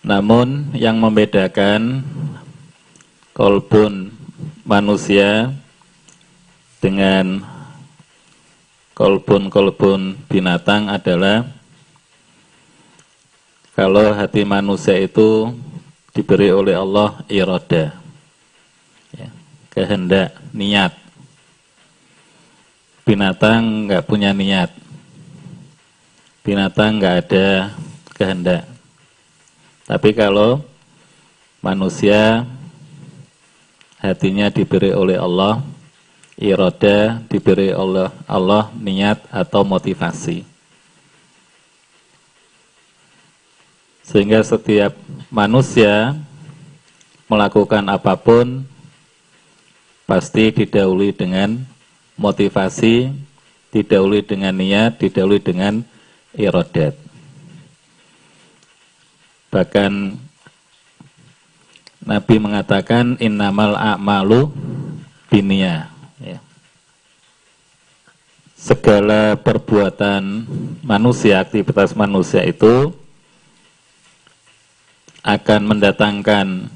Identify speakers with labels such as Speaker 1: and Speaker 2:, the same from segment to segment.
Speaker 1: Namun yang membedakan kolbun manusia dengan kolbun-kolbun binatang adalah kalau hati manusia itu diberi oleh Allah iroda, ya, kehendak, niat. Binatang nggak punya niat, binatang nggak ada kehendak. Tapi kalau manusia hatinya diberi oleh Allah iroda diberi oleh Allah niat atau motivasi. Sehingga setiap manusia melakukan apa pun pasti didahului dengan motivasi, didahului dengan niat, didahului dengan irodat. Bahkan Nabi mengatakan innamal a'malu binia. Ya. Segala perbuatan manusia, aktivitas manusia itu akan mendatangkan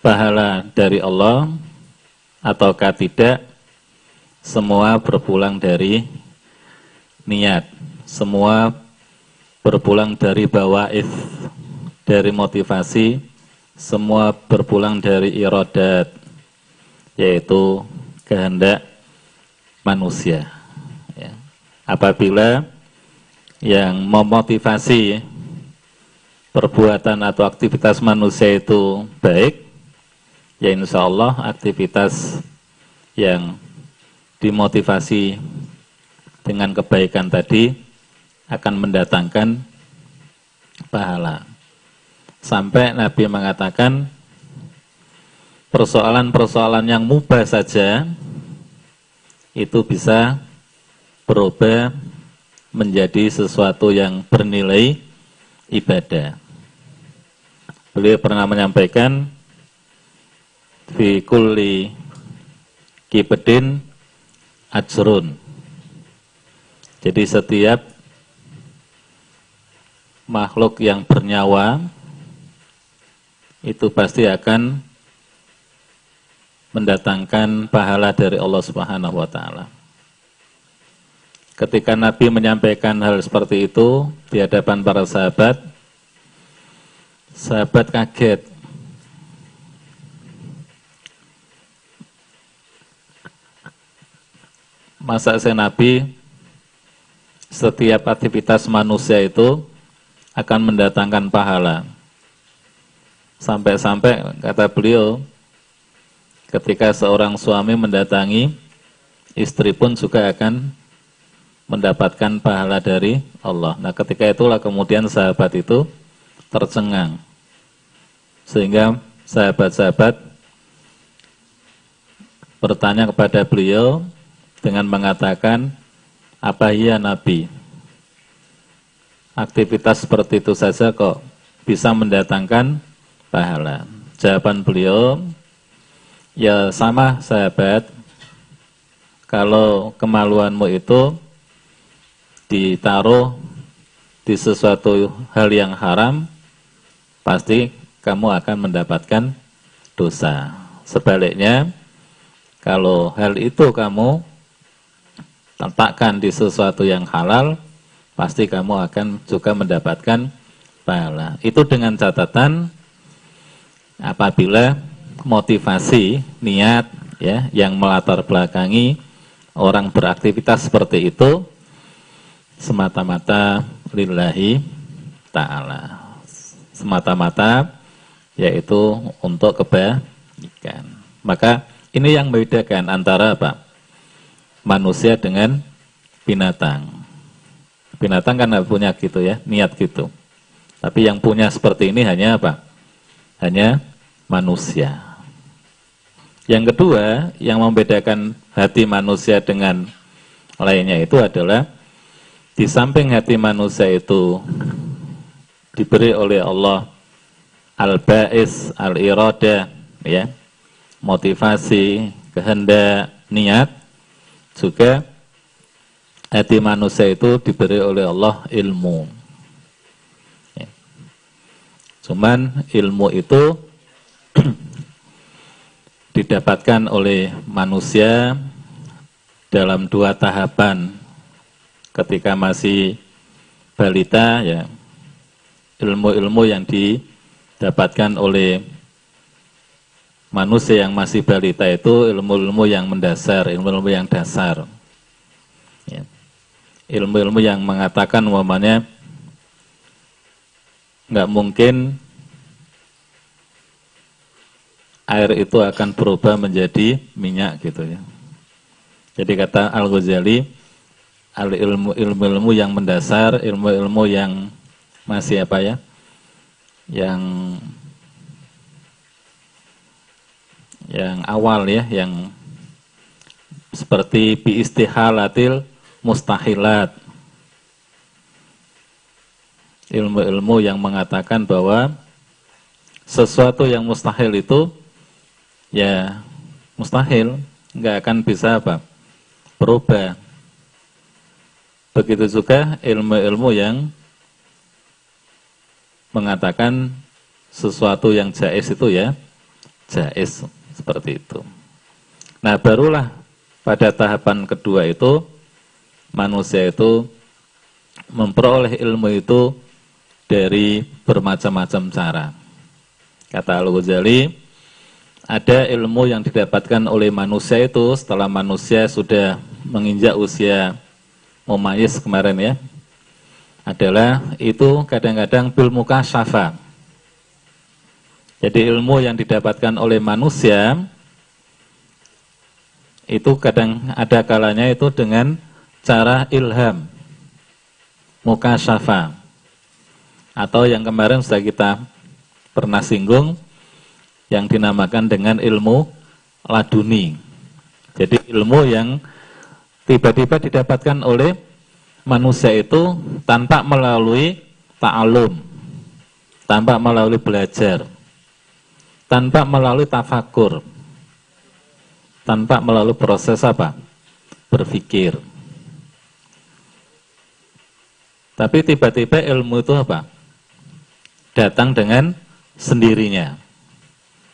Speaker 1: pahala dari Allah ataukah tidak semua berpulang dari niat semua berpulang dari bawaif dari motivasi semua berpulang dari irodat yaitu kehendak manusia ya. apabila yang memotivasi perbuatan atau aktivitas manusia itu baik ya insya Allah aktivitas yang dimotivasi dengan kebaikan tadi akan mendatangkan pahala sampai Nabi mengatakan persoalan-persoalan yang mubah saja itu bisa berubah menjadi sesuatu yang bernilai ibadah. Beliau pernah menyampaikan fi kulli kibedin ajrun. Jadi setiap makhluk yang bernyawa itu pasti akan mendatangkan pahala dari Allah Subhanahu wa taala. Ketika Nabi menyampaikan hal seperti itu di hadapan para sahabat, sahabat kaget. Masa saya Nabi setiap aktivitas manusia itu akan mendatangkan pahala. Sampai-sampai kata beliau, ketika seorang suami mendatangi, istri pun juga akan mendapatkan pahala dari Allah. Nah ketika itulah kemudian sahabat itu tercengang. Sehingga sahabat-sahabat bertanya kepada beliau dengan mengatakan, apa iya Nabi? Aktivitas seperti itu saja kok bisa mendatangkan pahala. Jawaban beliau, ya sama sahabat, kalau kemaluanmu itu ditaruh di sesuatu hal yang haram, pasti kamu akan mendapatkan dosa. Sebaliknya, kalau hal itu kamu letakkan di sesuatu yang halal, pasti kamu akan juga mendapatkan pahala. Itu dengan catatan apabila motivasi niat ya yang melatar belakangi orang beraktivitas seperti itu semata-mata lillahi ta'ala. Semata-mata yaitu untuk kebaikan. Maka ini yang membedakan antara apa manusia dengan binatang. Binatang kan punya gitu ya niat gitu. Tapi yang punya seperti ini hanya apa hanya manusia. Yang kedua, yang membedakan hati manusia dengan lainnya itu adalah di samping hati manusia itu diberi oleh Allah al-ba'is, al-irada, ya, motivasi, kehendak, niat, juga hati manusia itu diberi oleh Allah ilmu. Cuman ilmu itu didapatkan oleh manusia dalam dua tahapan ketika masih balita ya ilmu-ilmu yang didapatkan oleh manusia yang masih balita itu ilmu-ilmu yang mendasar, ilmu-ilmu yang dasar. Ya. Ilmu-ilmu yang mengatakan umpamanya nggak mungkin air itu akan berubah menjadi minyak gitu ya. Jadi kata Al Ghazali, al ilmu ilmu yang mendasar, ilmu-ilmu yang masih apa ya, yang yang awal ya, yang seperti bi istihalatil mustahilat ilmu-ilmu yang mengatakan bahwa sesuatu yang mustahil itu ya mustahil, nggak akan bisa apa berubah. Begitu juga ilmu-ilmu yang mengatakan sesuatu yang jais itu ya jais seperti itu. Nah barulah pada tahapan kedua itu manusia itu memperoleh ilmu itu dari bermacam-macam cara. Kata Al-Ghazali, ada ilmu yang didapatkan oleh manusia itu setelah manusia sudah menginjak usia mumayyiz kemarin ya. Adalah itu kadang-kadang bil syafa. Jadi ilmu yang didapatkan oleh manusia itu kadang ada kalanya itu dengan cara ilham muka syafa atau yang kemarin sudah kita pernah singgung yang dinamakan dengan ilmu laduni. Jadi ilmu yang tiba-tiba didapatkan oleh manusia itu tanpa melalui ta'alum, tanpa melalui belajar, tanpa melalui tafakur, tanpa melalui proses apa? Berpikir. Tapi tiba-tiba ilmu itu apa? Datang dengan sendirinya.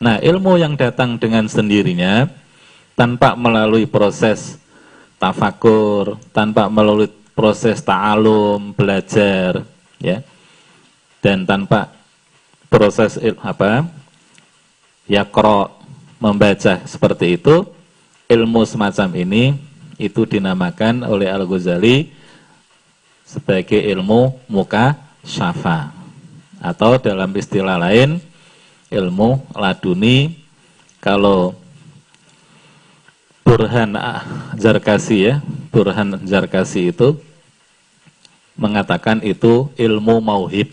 Speaker 1: Nah, ilmu yang datang dengan sendirinya tanpa melalui proses tafakur, tanpa melalui proses ta'alum, belajar, ya. Dan tanpa proses apa? Yakro membaca seperti itu, ilmu semacam ini itu dinamakan oleh Al-Ghazali sebagai ilmu muka syafa atau dalam istilah lain ilmu laduni kalau Burhan Zarkasi ya Burhan Zarkasi itu mengatakan itu ilmu mauhib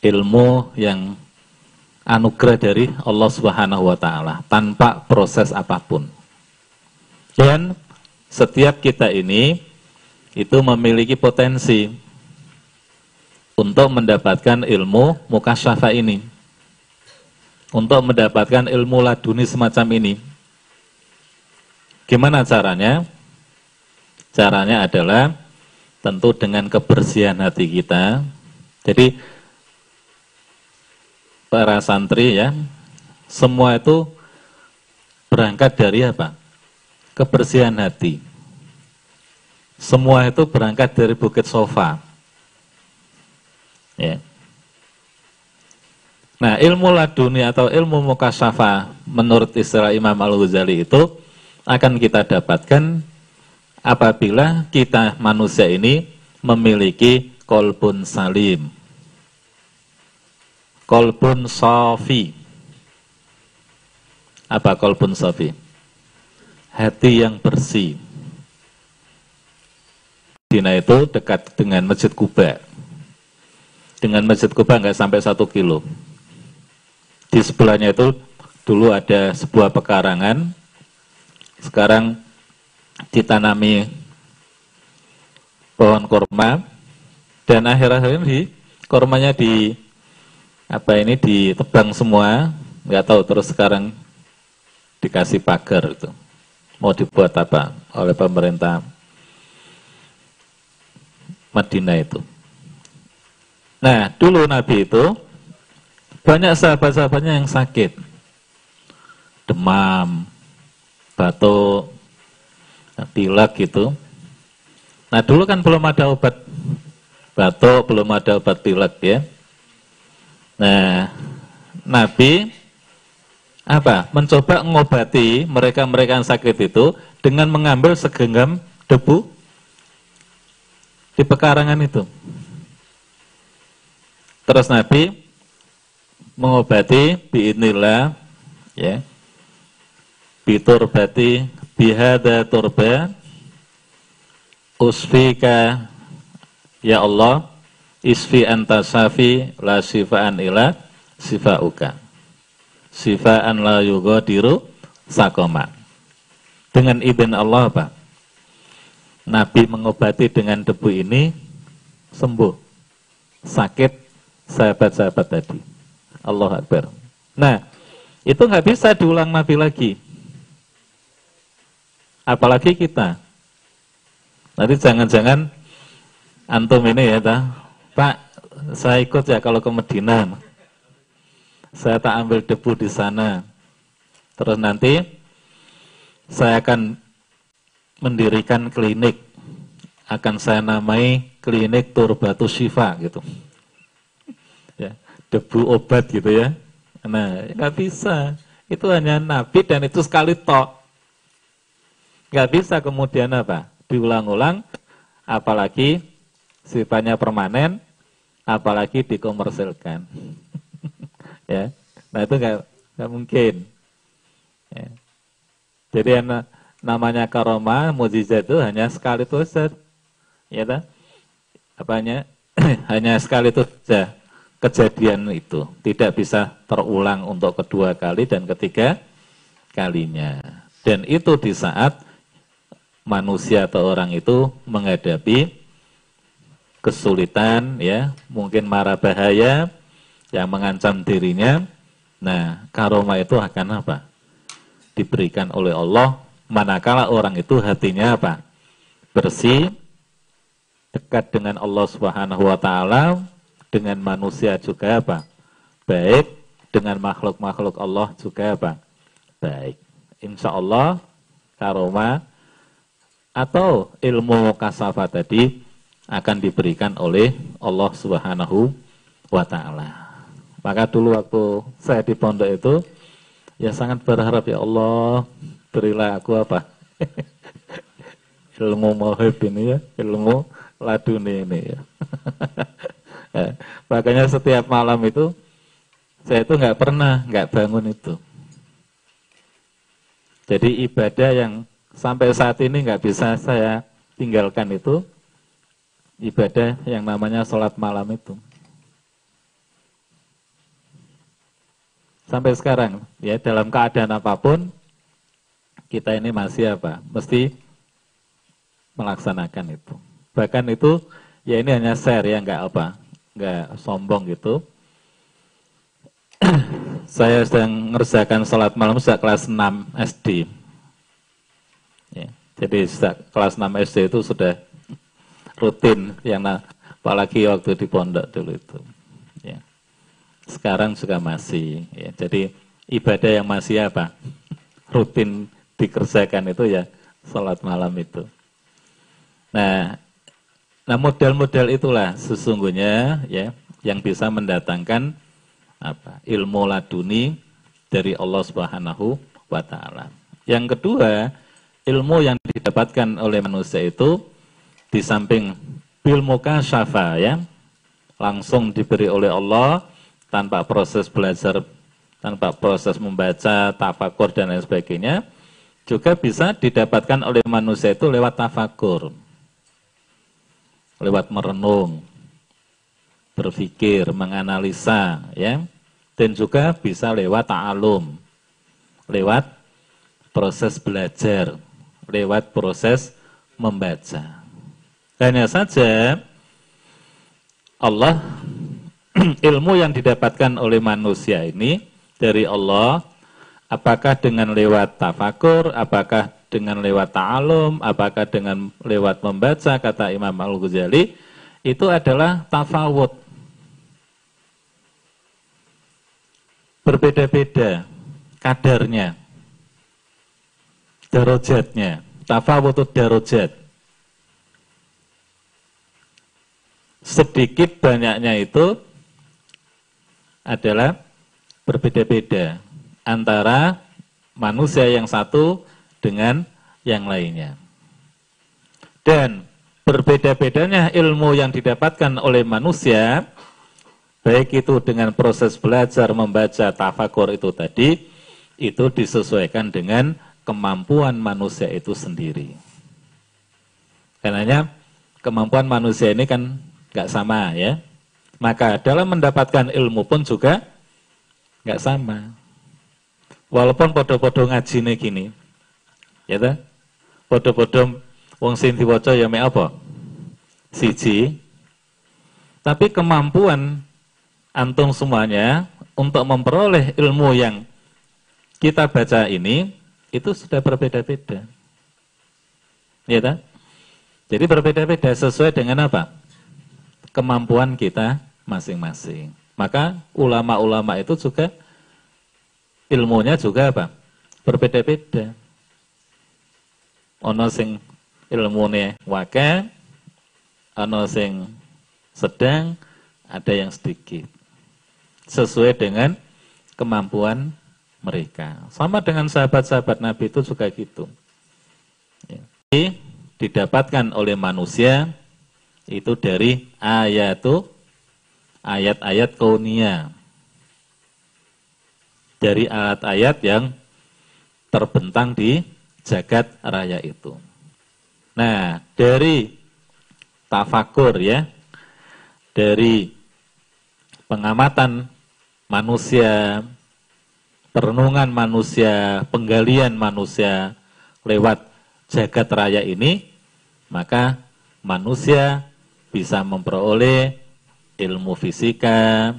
Speaker 1: ilmu yang anugerah dari Allah Subhanahu wa taala tanpa proses apa pun. Dan setiap kita ini itu memiliki potensi untuk mendapatkan ilmu mukasyafa ini. Untuk mendapatkan ilmu laduni semacam ini. Gimana caranya? Caranya adalah tentu dengan kebersihan hati kita. Jadi para santri ya, semua itu berangkat dari apa? Kebersihan hati. Semua itu berangkat dari bukit sofa. Ya. Nah, ilmu laduni atau ilmu mukasyafa menurut istilah Imam Al-Ghazali itu akan kita dapatkan apabila kita manusia ini memiliki kolbun salim. Kolbun sofi. Apa kolbun sofi? Hati yang bersih. Dina itu dekat dengan Masjid Kuba dengan Masjid Kuba nggak sampai satu kilo. Di sebelahnya itu dulu ada sebuah pekarangan, sekarang ditanami pohon korma, dan akhir-akhir ini kormanya di apa ini ditebang semua, nggak tahu terus sekarang dikasih pagar itu. Mau dibuat apa oleh pemerintah Madinah itu. Nah, dulu Nabi itu banyak sahabat-sahabatnya yang sakit. Demam, batuk, pilek gitu. Nah, dulu kan belum ada obat batuk, belum ada obat pilek ya. Nah, Nabi apa? Mencoba mengobati mereka-mereka yang sakit itu dengan mengambil segenggam debu di pekarangan itu. Terus Nabi mengobati biidnillah ya. Biturbati bihada turba usfika ya Allah isfi anta safi la sifaan ila sifauka. Sifaan la yugadiru sakoma. Dengan izin Allah Pak Nabi mengobati dengan debu ini sembuh. Sakit sahabat-sahabat tadi. Allah Akbar. Nah, itu nggak bisa diulang Nabi lagi. Apalagi kita. Nanti jangan-jangan antum ini ya, ta, Pak, saya ikut ya kalau ke Medina. Saya tak ambil debu di sana. Terus nanti saya akan mendirikan klinik. Akan saya namai klinik Turbatu Syifa gitu debu obat gitu ya. Nah, nggak bisa. Itu hanya nabi dan itu sekali tok. Nggak bisa kemudian apa? Diulang-ulang, apalagi sifatnya permanen, apalagi dikomersilkan. ya, nah itu nggak nggak mungkin. Ya. Jadi yang namanya karoma, mujizat itu hanya sekali saja. Ya, apanya? hanya sekali itu kejadian itu tidak bisa terulang untuk kedua kali dan ketiga kalinya. Dan itu di saat manusia atau orang itu menghadapi kesulitan ya, mungkin mara bahaya yang mengancam dirinya. Nah, karoma itu akan apa? Diberikan oleh Allah manakala orang itu hatinya apa? Bersih, dekat dengan Allah Subhanahu wa taala, dengan manusia juga apa? Baik, dengan makhluk-makhluk Allah juga apa? Baik. Insya Allah karoma atau ilmu kasafa tadi akan diberikan oleh Allah Subhanahu wa taala. Maka dulu waktu saya di pondok itu ya sangat berharap ya Allah berilah aku apa? ilmu mohib ini ya, ilmu laduni ini ya. Ya. Makanya setiap malam itu saya itu nggak pernah nggak bangun itu. Jadi ibadah yang sampai saat ini nggak bisa saya tinggalkan itu ibadah yang namanya sholat malam itu. Sampai sekarang ya dalam keadaan apa pun kita ini masih apa? Mesti melaksanakan itu. Bahkan itu ya ini hanya share ya nggak apa nggak sombong gitu. saya sedang mengerjakan sholat malam sejak kelas 6 SD. Ya, jadi sejak kelas 6 SD itu sudah rutin yang apalagi waktu di pondok dulu itu. Ya. Sekarang juga masih. Ya. Jadi ibadah yang masih apa? Rutin dikerjakan itu ya sholat malam itu. Nah, Nah, model-model itulah sesungguhnya ya yang bisa mendatangkan apa? ilmu laduni dari Allah Subhanahu wa taala. Yang kedua, ilmu yang didapatkan oleh manusia itu di samping ilmu kasyafa ya, langsung diberi oleh Allah tanpa proses belajar, tanpa proses membaca, tafakur dan lain sebagainya, juga bisa didapatkan oleh manusia itu lewat tafakur lewat merenung, berpikir, menganalisa, ya, dan juga bisa lewat ta'alum, lewat proses belajar, lewat proses membaca. Hanya saja Allah ilmu yang didapatkan oleh manusia ini dari Allah apakah dengan lewat tafakur, apakah dengan lewat ta'alum, apakah dengan lewat membaca, kata Imam Al-Ghazali, itu adalah tafawud. Berbeda-beda kadarnya, darojatnya, tafawud darojat. Sedikit banyaknya itu adalah berbeda-beda antara manusia yang satu dengan yang lainnya. Dan berbeda-bedanya ilmu yang didapatkan oleh manusia, baik itu dengan proses belajar, membaca, tafakur itu tadi, itu disesuaikan dengan kemampuan manusia itu sendiri. Karenanya kemampuan manusia ini kan nggak sama ya. Maka dalam mendapatkan ilmu pun juga nggak sama. Walaupun podo-podo ngaji nih gini, ya ta? Podo-podo Wong sing diwaca ya mek apa? Siji. Tapi kemampuan antum semuanya untuk memperoleh ilmu yang kita baca ini itu sudah berbeda-beda. Ya tak? Jadi berbeda-beda sesuai dengan apa? Kemampuan kita masing-masing. Maka ulama-ulama itu juga ilmunya juga apa? Berbeda-beda. Ono sing ilmune wake ana sing sedang ada yang sedikit. Sesuai dengan kemampuan mereka. Sama dengan sahabat-sahabat Nabi itu juga gitu. Ya. didapatkan oleh manusia itu dari ayatu ayat-ayat kaunia. Dari ayat-ayat yang terbentang di jagat raya itu. Nah, dari tafakur ya, dari pengamatan manusia, perenungan manusia, penggalian manusia lewat jagat raya ini, maka manusia bisa memperoleh ilmu fisika,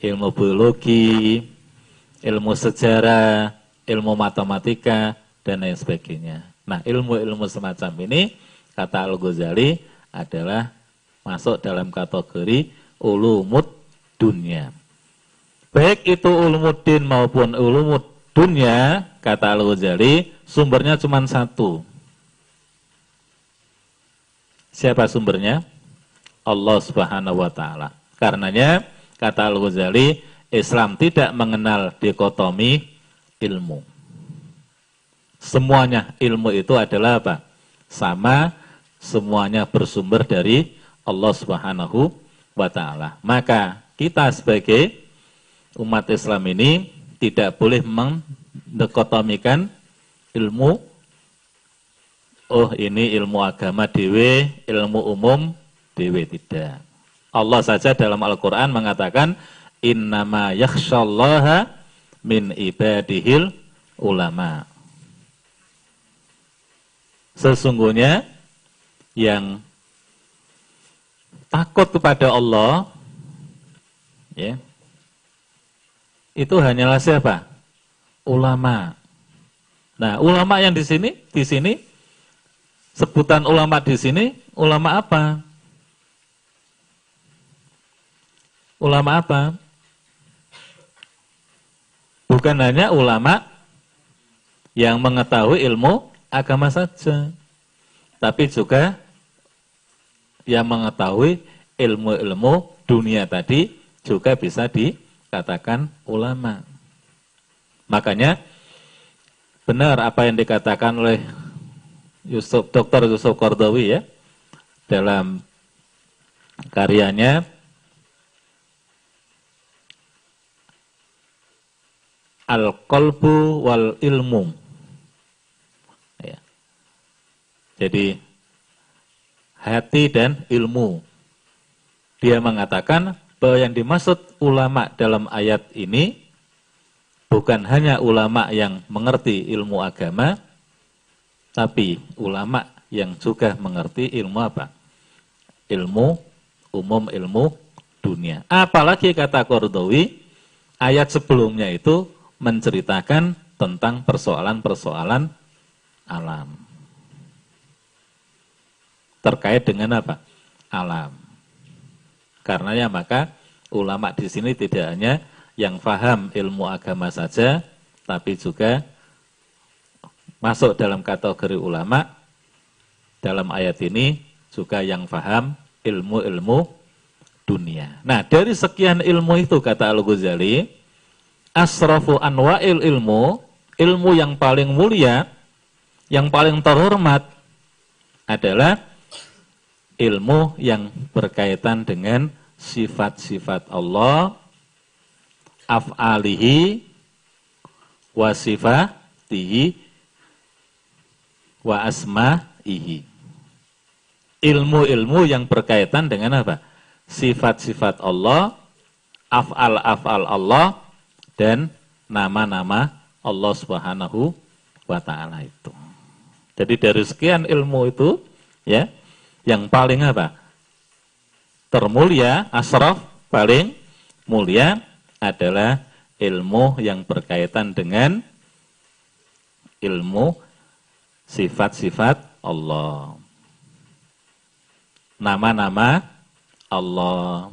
Speaker 1: ilmu biologi, ilmu sejarah, ilmu matematika, dan lain sebagainya. Nah, ilmu-ilmu semacam ini kata Al-Ghazali adalah masuk dalam kategori ulumud dunia. Baik itu ulumuddin maupun ulumud dunia, kata Al-Ghazali, sumbernya cuma satu. Siapa sumbernya? Allah Subhanahu wa taala. Karenanya kata Al-Ghazali, Islam tidak mengenal dikotomi ilmu. Semuanya ilmu itu adalah apa? Sama, semuanya bersumber dari Allah Subhanahu wa taala. Maka kita sebagai umat Islam ini tidak boleh mendekotomikan ilmu oh ini ilmu agama dewe, ilmu umum dewe tidak. Allah saja dalam Al-Qur'an mengatakan innama yakhsyallaha min ibadihil ulama. Sesungguhnya yang takut kepada Allah ya itu hanyalah siapa? Ulama. Nah, ulama yang di sini di sini sebutan ulama di sini ulama apa? Ulama apa? Bukan hanya ulama yang mengetahui ilmu agama saja, tapi juga yang mengetahui ilmu-ilmu dunia tadi juga bisa dikatakan ulama. Makanya benar apa yang dikatakan oleh Yusuf Dr. Yusuf Kordowi ya dalam karyanya Al-Qalbu wal Ilmu Jadi hati dan ilmu. Dia mengatakan bahwa yang dimaksud ulama dalam ayat ini bukan hanya ulama yang mengerti ilmu agama, tapi ulama yang juga mengerti ilmu apa? Ilmu umum ilmu dunia. Apalagi kata Kordowi, ayat sebelumnya itu menceritakan tentang persoalan-persoalan alam terkait dengan apa? Alam. Karenanya maka ulama di sini tidak hanya yang faham ilmu agama saja, tapi juga masuk dalam kategori ulama dalam ayat ini juga yang faham ilmu-ilmu dunia. Nah, dari sekian ilmu itu kata Al-Ghazali, asrafu anwa'il ilmu, ilmu yang paling mulia, yang paling terhormat adalah ilmu yang berkaitan dengan sifat-sifat Allah, af'alihi, wa sifatihi, wa asma'ihi. Ilmu-ilmu yang berkaitan dengan apa? Sifat-sifat Allah, af'al-af'al Allah, dan nama-nama Allah subhanahu wa ta'ala itu. Jadi dari sekian ilmu itu, ya, yang paling apa? Termulia, asraf, paling mulia adalah ilmu yang berkaitan dengan ilmu sifat-sifat Allah. Nama-nama Allah.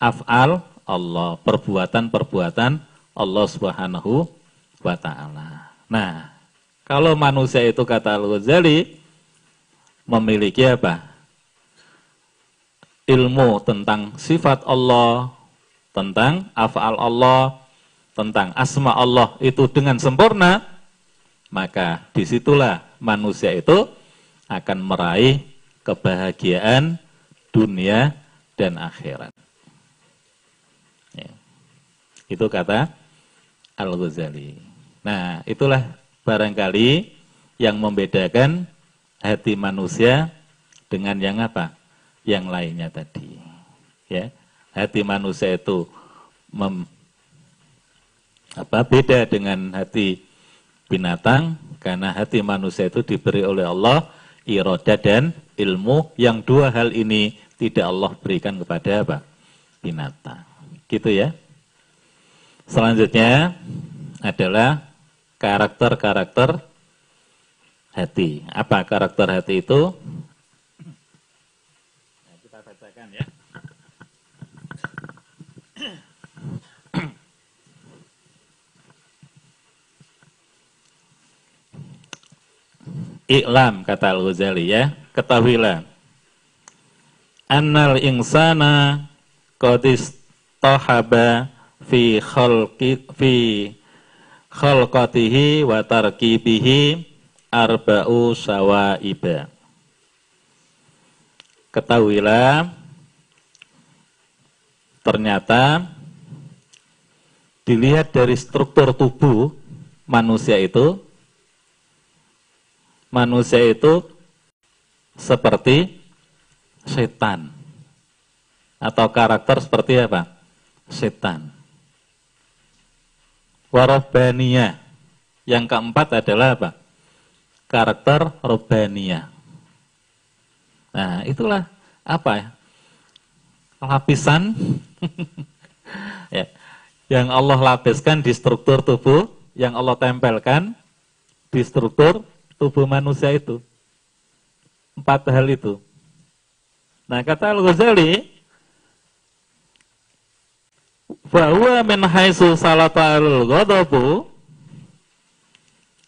Speaker 1: Af'al Allah, perbuatan-perbuatan Allah Subhanahu wa taala. Nah, kalau manusia itu kata Al-Ghazali memiliki apa? Ilmu tentang sifat Allah, tentang afal Allah, tentang asma Allah itu dengan sempurna, maka di situlah manusia itu akan meraih kebahagiaan dunia dan akhirat. Ya. Itu kata Al-Ghazali. Nah, itulah barangkali yang membedakan hati manusia dengan yang apa? Yang lainnya tadi. Ya, hati manusia itu mem, apa beda dengan hati binatang karena hati manusia itu diberi oleh Allah iroda dan ilmu yang dua hal ini tidak Allah berikan kepada apa? binatang. Gitu ya. Selanjutnya adalah karakter-karakter hati. Apa karakter hati itu? Nah, kita bacakan ya. Iklam kata Al-Ghazali ya, ketahuilah. Annal insana qadis tahaba fi khalqi fi khalqatihi wa tarkibihi arba'u sawaiba. Ketahuilah ternyata dilihat dari struktur tubuh manusia itu manusia itu seperti setan atau karakter seperti apa? Setan warobania. Yang keempat adalah apa? Karakter robania. Nah, itulah apa ya? Lapisan ya, yang Allah lapiskan di struktur tubuh, yang Allah tempelkan di struktur tubuh manusia itu. Empat hal itu. Nah, kata Al-Ghazali, bahwa min haitsu salatal ghadabu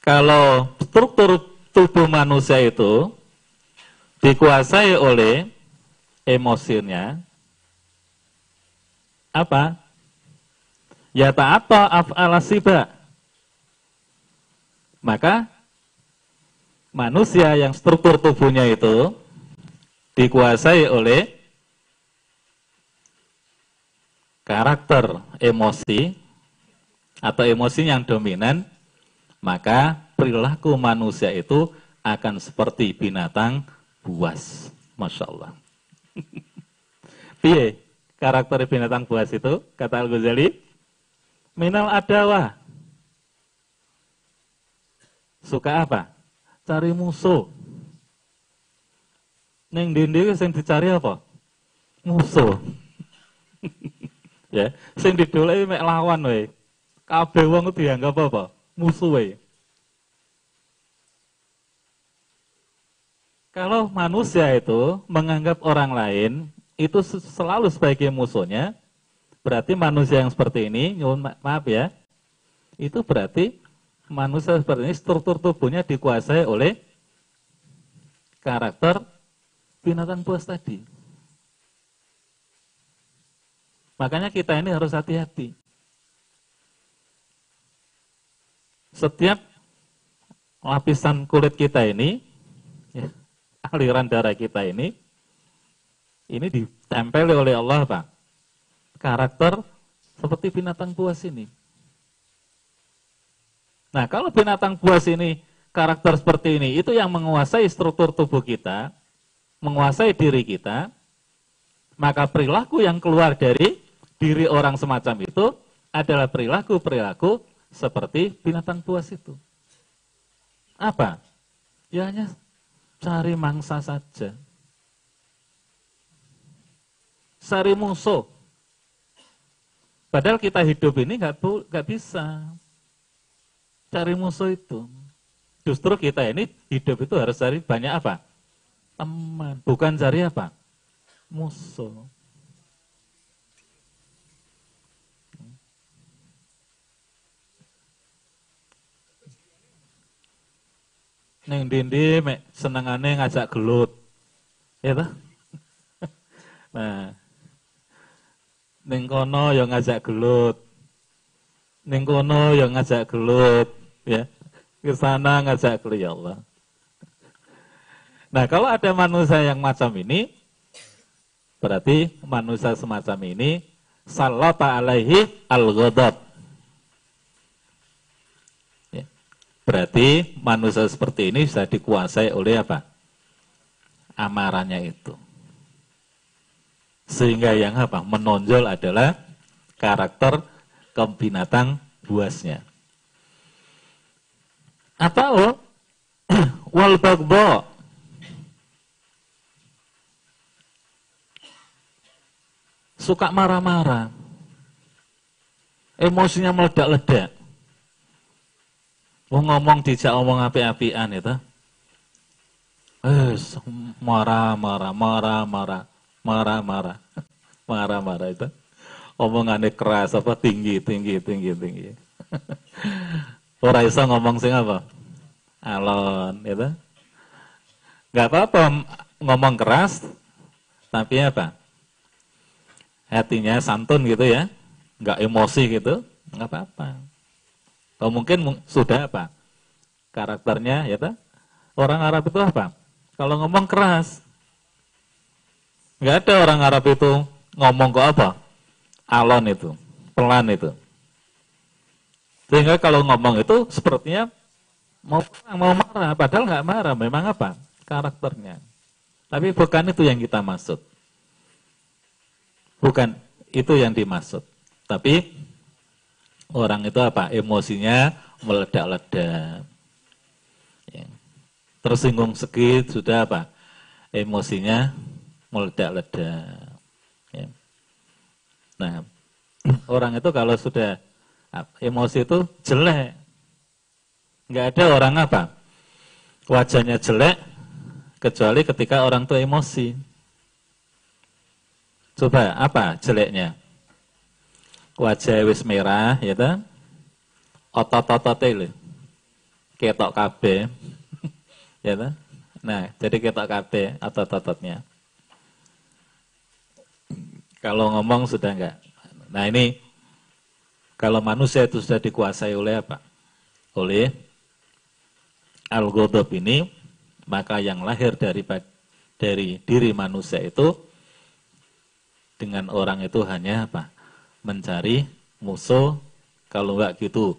Speaker 1: kalau struktur tubuh manusia itu dikuasai oleh emosinya apa? Ya ta'ata af'ala siba. Maka manusia yang struktur tubuhnya itu dikuasai oleh karakter emosi atau emosi yang dominan, maka perilaku manusia itu akan seperti binatang buas. Masya Allah. Piye karakter binatang buas itu? Kata Al-Ghazali, minal adawa. Suka apa? Cari musuh. Neng dindi yang dicari apa? Musuh. ya sing didoleki mek lawan wae kabeh wong dianggap apa musuh wae kalau manusia itu menganggap orang lain itu selalu sebagai musuhnya berarti manusia yang seperti ini, ma maaf ya, itu berarti manusia seperti ini struktur tubuhnya dikuasai oleh karakter binatang buas tadi. Makanya kita ini harus hati-hati. Setiap lapisan kulit kita ini, ya, aliran darah kita ini, ini ditempel oleh Allah Pak. Karakter seperti binatang buas ini. Nah, kalau binatang buas ini karakter seperti ini, itu yang menguasai struktur tubuh kita, menguasai diri kita, maka perilaku yang keluar dari diri orang semacam itu adalah perilaku-perilaku seperti binatang buas itu. Apa? Ya hanya cari mangsa saja. Cari musuh. Padahal kita hidup ini nggak nggak bisa cari musuh itu. Justru kita ini hidup itu harus cari banyak apa? Teman, bukan cari apa? Musuh. Neng dindi mek senengane ngajak gelut. Ya toh? nah, Ning kono yang ngajak gelut. Ning kono yang ngajak gelut, ya. Ke sana ngajak gelut ya Allah. Nah, kalau ada manusia yang macam ini, berarti manusia semacam ini salata alaihi al-ghadab. Ya. Berarti manusia seperti ini bisa dikuasai oleh apa? Amarannya itu. Sehingga yang apa? Menonjol adalah karakter kebinatang buasnya. Atau wal bagbo suka marah-marah. Emosinya meledak-ledak. Mau ngomong dijak ngomong api-apian itu. Eh, marah, marah, marah, marah marah-marah, marah-marah itu. Omongannya keras apa tinggi tinggi tinggi tinggi. Orang iso ngomong sing apa? Alon itu. Nggak apa-apa ngomong keras tapi apa? Hatinya santun gitu ya. Nggak emosi gitu nggak apa-apa atau mungkin sudah apa karakternya ya orang Arab itu apa kalau ngomong keras Enggak ada orang Arab itu ngomong ke apa? Alon itu, pelan itu. Sehingga kalau ngomong itu sepertinya mau mau marah, padahal nggak marah. Memang apa? Karakternya. Tapi bukan itu yang kita maksud. Bukan itu yang dimaksud. Tapi orang itu apa? Emosinya meledak-ledak. Ya. Tersinggung sedikit sudah apa? Emosinya meledak-ledak. Ya. Nah, orang itu kalau sudah emosi itu jelek. Nggak ada orang apa? Wajahnya jelek, kecuali ketika orang itu emosi. Coba, apa jeleknya? Wajah wis merah, ya kan? Otot-otot itu. Ketok kabeh. ya kan? Nah, jadi ketok kabeh otot-ototnya. Kalau ngomong sudah enggak. Nah ini kalau manusia itu sudah dikuasai oleh apa? Oleh al ini, maka yang lahir dari dari diri manusia itu dengan orang itu hanya apa? Mencari musuh. Kalau enggak gitu,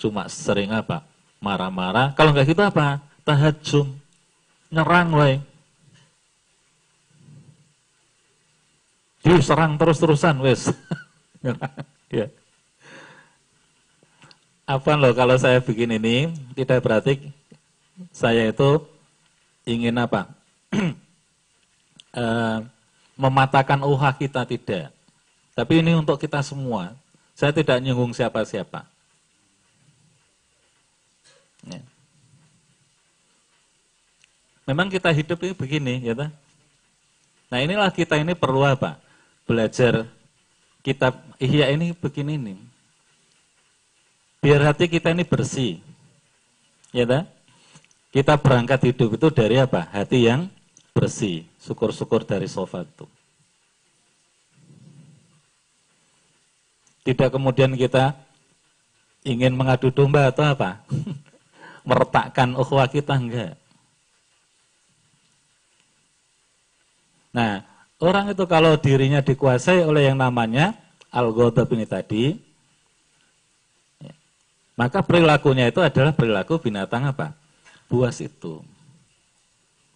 Speaker 1: cuma sering apa? Marah-marah. Kalau enggak gitu apa? Tahajum. Nyerang, woi. diserang terus-terusan wes. ya. Apa loh kalau saya bikin ini tidak berarti saya itu ingin apa? e, mematahkan uha kita tidak. Tapi ini untuk kita semua. Saya tidak nyinggung siapa-siapa. Ya. Memang kita hidup ini begini, ya Nah inilah kita ini perlu apa? belajar kitab Ihya ini begini nih. Biar hati kita ini bersih. Ya tak? Kita berangkat hidup itu dari apa? Hati yang bersih. Syukur-syukur dari sofa itu. Tidak kemudian kita ingin mengadu domba atau apa? Meretakkan ukhuwah kita enggak. Nah, orang itu kalau dirinya dikuasai oleh yang namanya al-ghadab ini tadi, ya, maka perilakunya itu adalah perilaku binatang apa? Buas itu.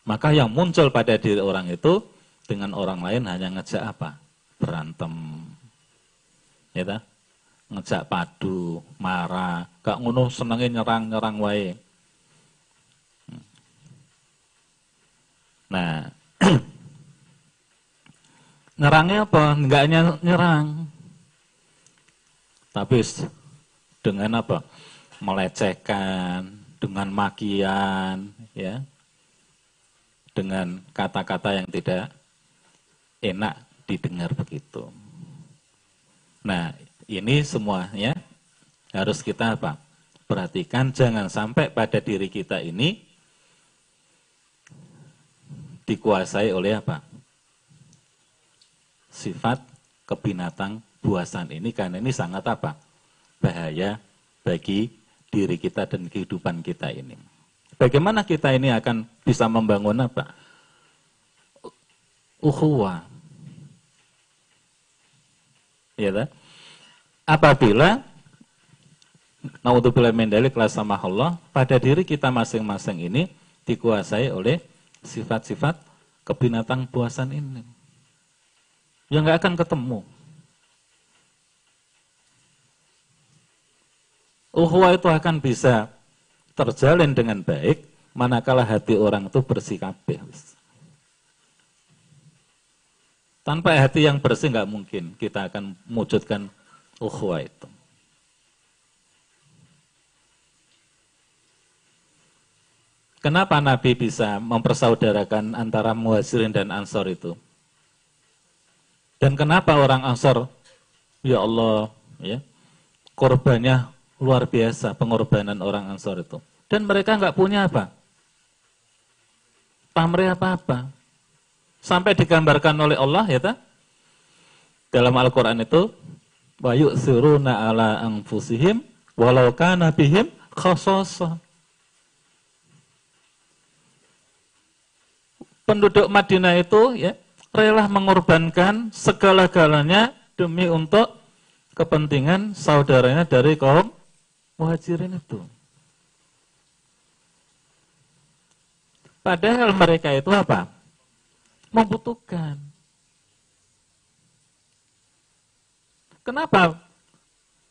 Speaker 1: Maka yang muncul pada diri orang itu dengan orang lain hanya ngejak apa? Berantem. Ya tak? Ngejak padu, marah, gak ngono senengnya nyerang-nyerang wae. Hmm. Nah, Nyerangnya apa? Enggak nyerang. Tapi dengan apa? Melecehkan, dengan makian, ya. Dengan kata-kata yang tidak enak didengar begitu. Nah, ini semuanya harus kita apa? Perhatikan jangan sampai pada diri kita ini dikuasai oleh apa? sifat kebinatang buasan ini karena ini sangat apa? bahaya bagi diri kita dan kehidupan kita ini. Bagaimana kita ini akan bisa membangun apa? Ukhuwah. Ya tak? Apabila naudzubillah min sama Allah pada diri kita masing-masing ini dikuasai oleh sifat-sifat kebinatang buasan ini yang nggak akan ketemu. Uhwa itu akan bisa terjalin dengan baik manakala hati orang itu bersih kabeh. Tanpa hati yang bersih nggak mungkin kita akan mewujudkan itu. Kenapa Nabi bisa mempersaudarakan antara muhajirin dan ansor itu? Dan kenapa orang Ansor, ya Allah, ya korbannya luar biasa pengorbanan orang Ansor itu. Dan mereka nggak punya apa? Pamrih apa-apa. Sampai digambarkan oleh Allah ya ta? Dalam Al-Qur'an itu wa yu'siruna ala anfusihim walau kana bihim khasasa. Penduduk Madinah itu ya rela mengorbankan segala-galanya demi untuk kepentingan saudaranya dari kaum muhajirin itu. Padahal mereka itu apa? Membutuhkan. Kenapa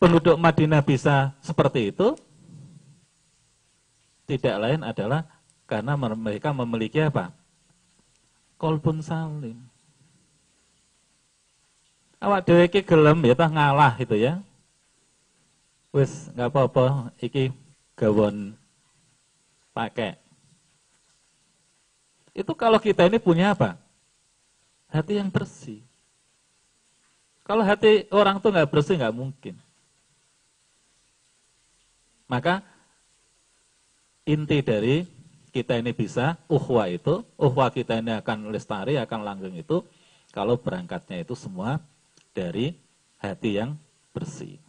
Speaker 1: penduduk Madinah bisa seperti itu? Tidak lain adalah karena mereka memiliki apa? kolbun salim. Awak dhewe iki gelem ya tah ngalah gitu ya. Wis nggak apa-apa iki gawon pakai. Itu kalau kita ini punya apa? Hati yang bersih. Kalau hati orang tuh nggak bersih nggak mungkin. Maka inti dari kita ini bisa uhwa itu, uhwa kita ini akan lestari, akan langgeng itu, kalau berangkatnya itu semua dari hati yang bersih.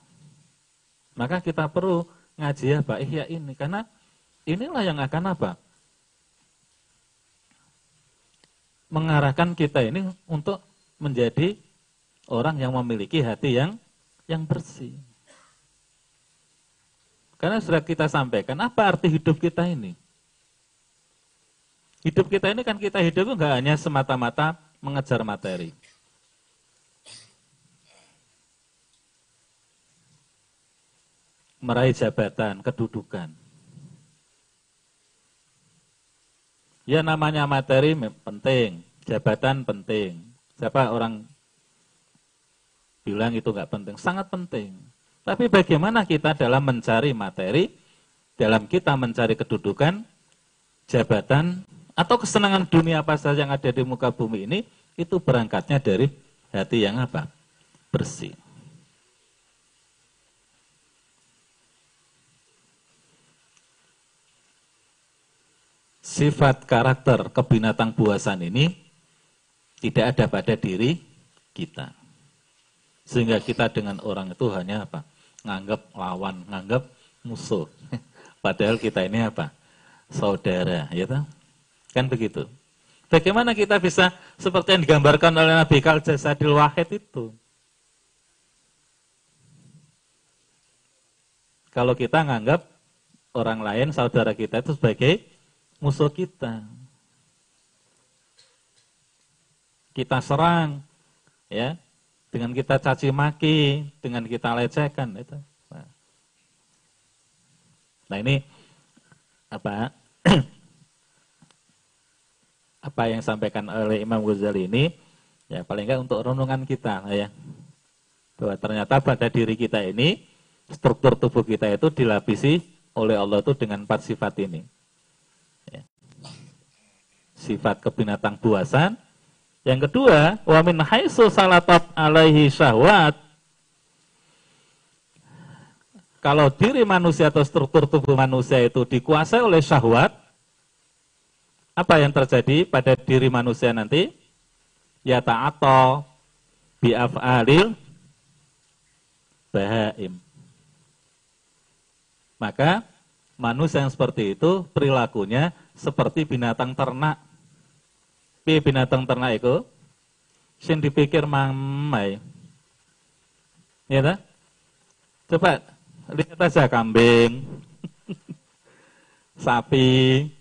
Speaker 1: Maka kita perlu ngaji apa? Ihya ini, karena inilah yang akan apa? Mengarahkan kita ini untuk menjadi orang yang memiliki hati yang yang bersih. Karena sudah kita sampaikan, apa arti hidup kita ini? Hidup kita ini kan kita hidup nggak hanya semata-mata mengejar materi. Meraih jabatan, kedudukan. Ya namanya materi penting, jabatan penting. Siapa orang bilang itu nggak penting? Sangat penting. Tapi bagaimana kita dalam mencari materi, dalam kita mencari kedudukan, jabatan, atau kesenangan dunia apa saja yang ada di muka bumi ini itu berangkatnya dari hati yang apa? bersih. Sifat karakter kebinatang buasan ini tidak ada pada diri kita. Sehingga kita dengan orang itu hanya apa? Nganggap lawan, nganggap musuh. Padahal kita ini apa? Saudara, ya kan? Kan begitu. Bagaimana kita bisa seperti yang digambarkan oleh Nabi Kal Jasadil Wahid itu? Kalau kita nganggap orang lain, saudara kita itu sebagai musuh kita. Kita serang, ya, dengan kita caci maki, dengan kita lecehkan itu. Nah, nah ini apa? apa yang disampaikan oleh Imam Ghazali ini ya paling enggak untuk renungan kita ya bahwa ternyata pada diri kita ini struktur tubuh kita itu dilapisi oleh Allah itu dengan empat sifat ini ya. sifat kebinatang buasan yang kedua wa min haitsu salatat alaihi syahwat kalau diri manusia atau struktur tubuh manusia itu dikuasai oleh syahwat apa yang terjadi pada diri manusia nanti? Ya ta'ato bi'af'alil bahaim. Maka manusia yang seperti itu perilakunya seperti binatang ternak. Pi binatang ternak itu sing dipikir mamai. Ya tak? Coba lihat aja kambing, sapi,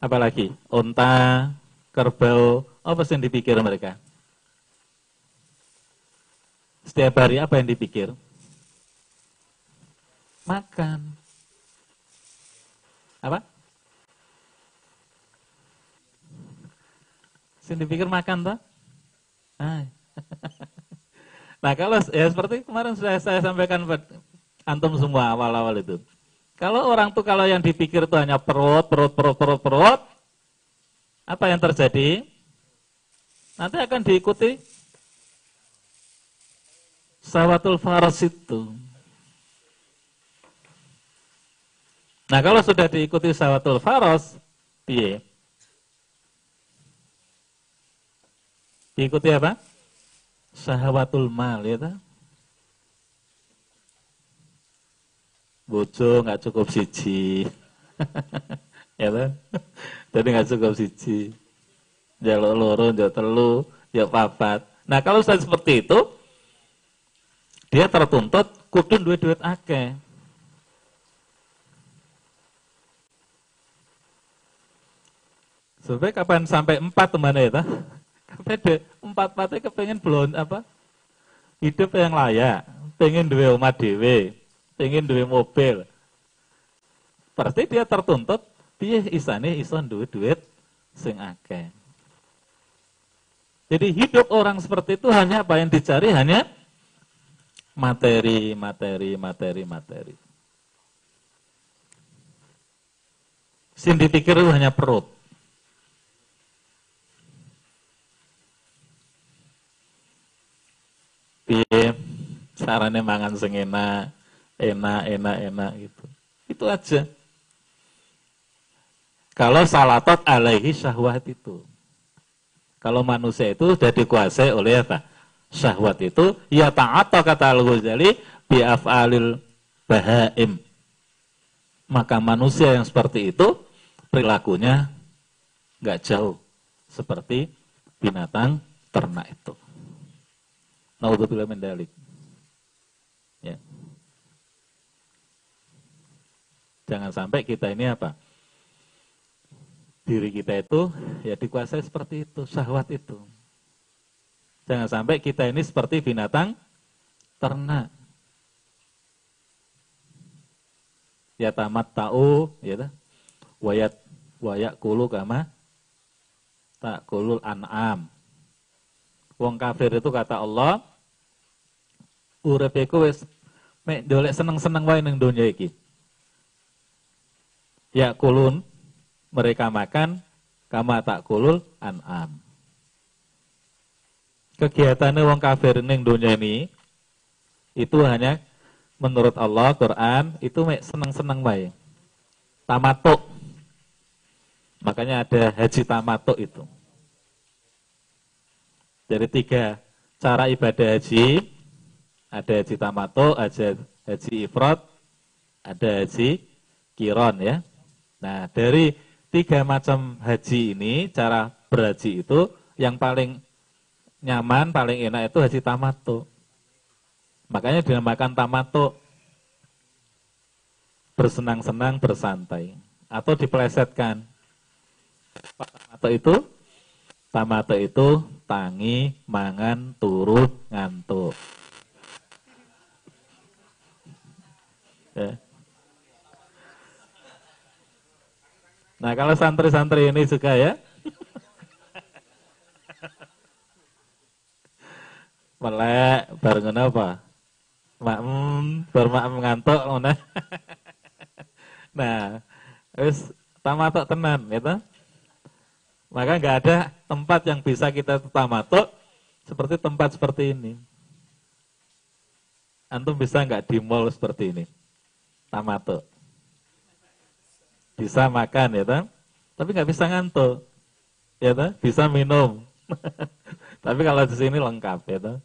Speaker 1: Apalagi unta, kerbau, apa yang dipikir mereka? Setiap hari apa yang dipikir? Makan. Apa? Sing dipikir makan toh? Ah. nah kalau ya seperti kemarin sudah saya sampaikan buat antum semua awal-awal itu. Kalau orang tuh kalau yang dipikir itu hanya perut, perut, perut, perut, perut, apa yang terjadi? Nanti akan diikuti sawatul faras itu. Nah kalau sudah diikuti sawatul faras, piye? Diikuti apa? Sahawatul mal, ya tak? bojo nggak cukup siji. Ya kan jadi nggak cukup siji. Jaluk loro jaluk telu ya papat. Nah kalau sudah seperti itu dia tertuntut kudu duit duit akeh. Sampai kapan sampai empat teman ya, Deh empat empatnya kepengen belum apa? Hidup yang layak, pengen duit umat dewe, ingin duit mobil. Pasti dia tertuntut dia isane ison duit duit sing. Jadi hidup orang seperti itu hanya apa yang dicari hanya materi, materi, materi, materi. Sin dipikir itu hanya perut. Piye carane mangan sing enak, enak, enak, enak gitu. Itu aja. Kalau salatot alaihi syahwat itu. Kalau manusia itu sudah dikuasai oleh apa? Syahwat itu ya ta'ata kata Al-Ghazali bi'af'alil bahaim. Maka manusia yang seperti itu perilakunya nggak jauh seperti binatang ternak itu. Naudzubillah min dalik. Ya. Jangan sampai kita ini apa? Diri kita itu ya dikuasai seperti itu, syahwat itu. Jangan sampai kita ini seperti binatang ternak. Ya tamat ta'u, ya wayat wayak kulu kama tak kulul an'am. Wong kafir itu kata Allah, urepeku wis mek dolek seneng-seneng wae ning donya iki ya kulun mereka makan kama tak kulul an'am. kegiatan wong kafir ning dunia ini itu hanya menurut Allah Quran itu seneng-seneng baik. Tamatuk. Makanya ada haji tamatuk itu. Dari tiga cara ibadah haji, ada haji tamatuk, ada haji ifrat, ada haji kiron ya. Nah dari tiga macam haji ini, cara berhaji itu yang paling nyaman, paling enak itu haji tamatuk. Makanya dinamakan tamatuk. Bersenang-senang, bersantai. Atau dipelesetkan. Tamatuk itu tamatuk itu tangi, mangan, turu, ngantuk. Ya. Nah kalau santri-santri ini juga ya, melek bareng apa? makmum bermakmum ngantuk nah, wis tamatuk tenan gitu. Maka nggak ada tempat yang bisa kita tamatuk seperti tempat seperti ini. Antum bisa nggak di mall seperti ini? Tamatuk. Bisa makan ya kan? Tapi nggak bisa ngantuk. Ya kan? Bisa minum. Tapi kalau di sini lengkap ya kan?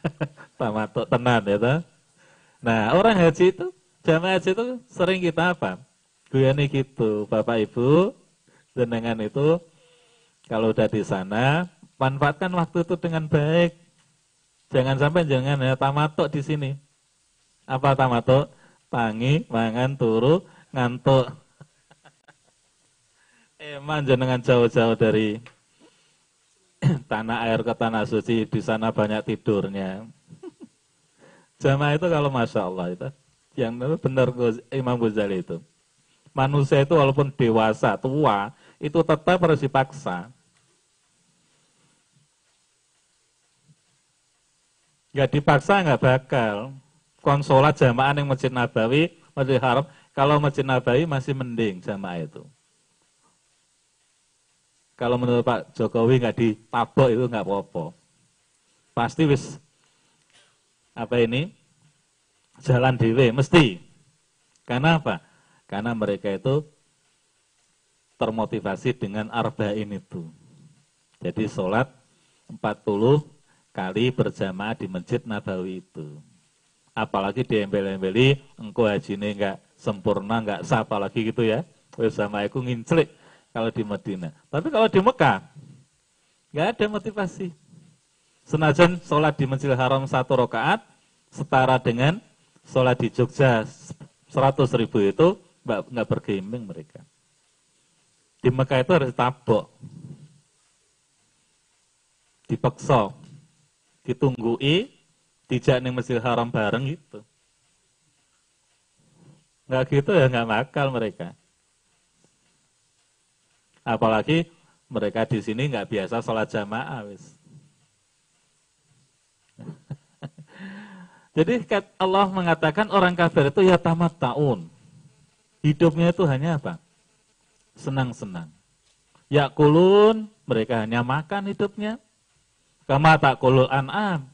Speaker 1: tamatuk tenan ya toh. Nah, orang haji itu, jamaah haji itu sering kita apa? Guyani gitu, Bapak Ibu, jenengan itu kalau udah di sana, manfaatkan waktu itu dengan baik. Jangan sampai jangan ya tamatuk di sini. Apa tamatuk? Tangi, mangan, turu, ngantuk. Emang jangan jauh-jauh dari tanah air ke tanah suci, di sana banyak tidurnya. Jamaah itu kalau Masya Allah itu, yang benar Imam Ghazali itu. Manusia itu walaupun dewasa, tua, itu tetap harus dipaksa. Gak dipaksa nggak bakal. Konsolat jamaah yang Masjid Nabawi, Masjid Haram, kalau Masjid Nabawi masih mending jamaah itu. Kalau menurut Pak Jokowi nggak ditabok itu nggak apa-apa. Pasti wis apa ini jalan dewe mesti. Karena apa? Karena mereka itu termotivasi dengan arba'in itu. Jadi sholat 40 kali berjamaah di Masjid Nabawi itu. Apalagi diembel-embeli, haji ini enggak sempurna, enggak sah, apalagi gitu ya. Bersama aku nginclik kalau di Medina. Tapi kalau di Mekah, enggak ada motivasi. Senajan sholat di Masjidil Haram satu rakaat setara dengan sholat di Jogja 100 ribu itu nggak bergeming mereka. Di Mekah itu harus tabok, dipeksa, ditunggui, dijak nih Masjidil Haram bareng gitu. Nggak gitu ya nggak makal mereka. Apalagi mereka di sini nggak biasa sholat jamaah wis. Jadi Allah mengatakan orang kafir itu ya tamat taun. Hidupnya itu hanya apa? Senang-senang. Ya kulun, mereka hanya makan hidupnya. Kama tak kulul an'am.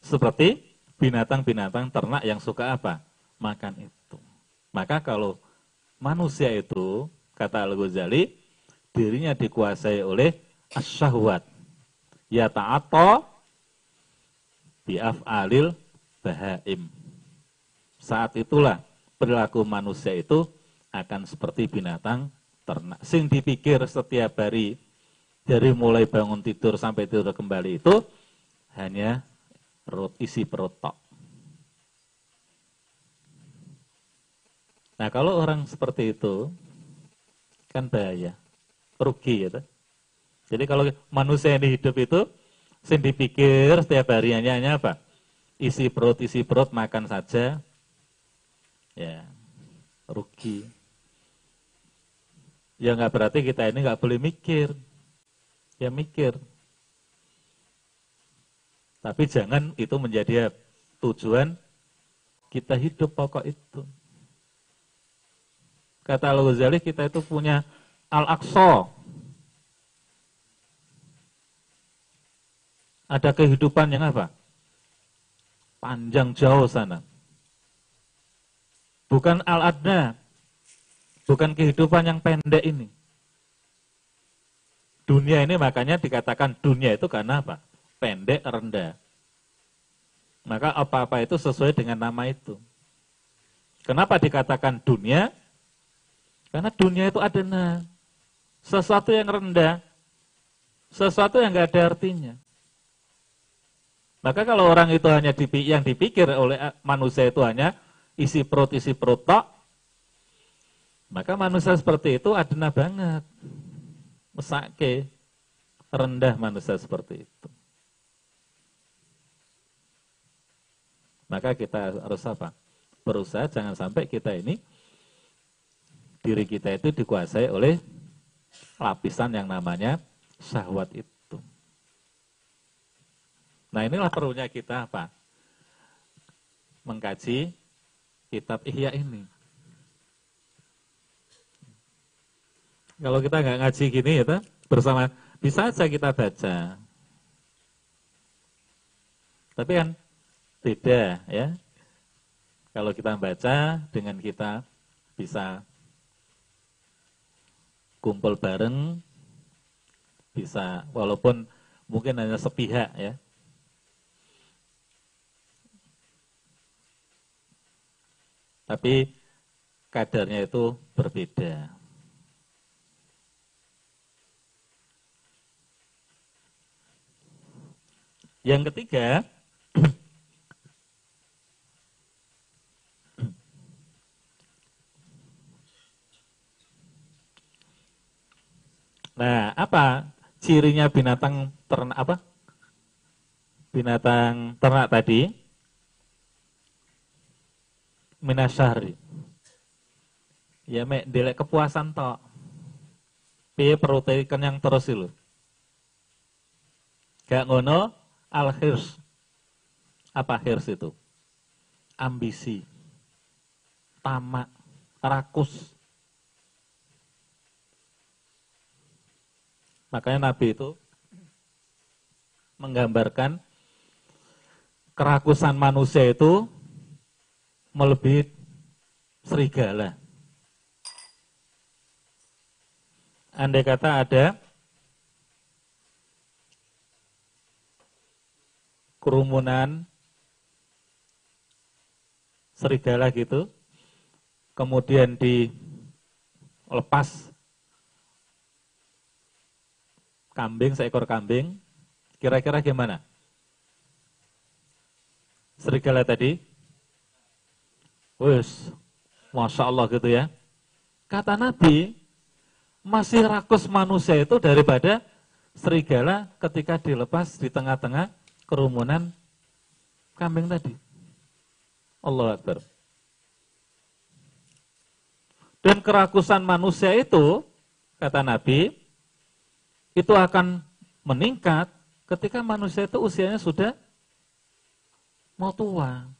Speaker 1: Seperti binatang-binatang ternak yang suka apa? Makan itu. Maka kalau manusia itu, kata Al-Ghazali, dirinya dikuasai oleh asyahwat. Ya ta'ato bi'af'alil bahaim. Saat itulah perilaku manusia itu akan seperti binatang ternak. Sing dipikir setiap hari dari mulai bangun tidur sampai tidur kembali itu hanya perut isi perut tok. Nah kalau orang seperti itu kan bahaya, rugi ya. Jadi kalau manusia yang hidup itu Sing dipikir setiap hari apa? Isi perut, isi perut, makan saja. Ya, rugi. Ya nggak berarti kita ini nggak boleh mikir. Ya mikir. Tapi jangan itu menjadi tujuan kita hidup pokok itu. Kata Al-Ghazali kita itu punya Al-Aqsa, ada kehidupan yang apa? Panjang jauh sana. Bukan al-adna, bukan kehidupan yang pendek ini. Dunia ini makanya dikatakan dunia itu karena apa? Pendek, rendah. Maka apa-apa itu sesuai dengan nama itu. Kenapa dikatakan dunia? Karena dunia itu adena. Sesuatu yang rendah. Sesuatu yang nggak ada artinya. Maka kalau orang itu hanya yang dipikir oleh manusia itu hanya isi perut, isi perut tok, maka manusia seperti itu adena banget mesake rendah manusia seperti itu. Maka kita harus apa? Berusaha jangan sampai kita ini diri kita itu dikuasai oleh lapisan yang namanya syahwat itu. Nah inilah perlunya kita apa? Mengkaji kitab Ihya ini. Kalau kita nggak ngaji gini ya, bersama bisa saja kita baca. Tapi kan beda ya. Kalau kita baca dengan kita bisa kumpul bareng, bisa walaupun mungkin hanya sepihak ya. Tapi kadarnya itu berbeda. Yang ketiga, Nah, apa cirinya binatang ternak apa? Binatang ternak tadi minasyahri. Ya mek delek kepuasan tok. Piye protein yang terus itu. Gak ngono, Al-hirs. Apa hirs itu? Ambisi. Tamak. Rakus. Makanya Nabi itu menggambarkan kerakusan manusia itu melebihi serigala. Andai kata ada kerumunan serigala gitu, kemudian dilepas kambing, seekor kambing, kira-kira gimana? Serigala tadi, wes, masya Allah gitu ya. Kata Nabi, masih rakus manusia itu daripada serigala ketika dilepas di tengah-tengah kerumunan kambing tadi. Allah Akbar. Dan kerakusan manusia itu, kata Nabi, itu akan meningkat ketika manusia itu usianya sudah mau tua.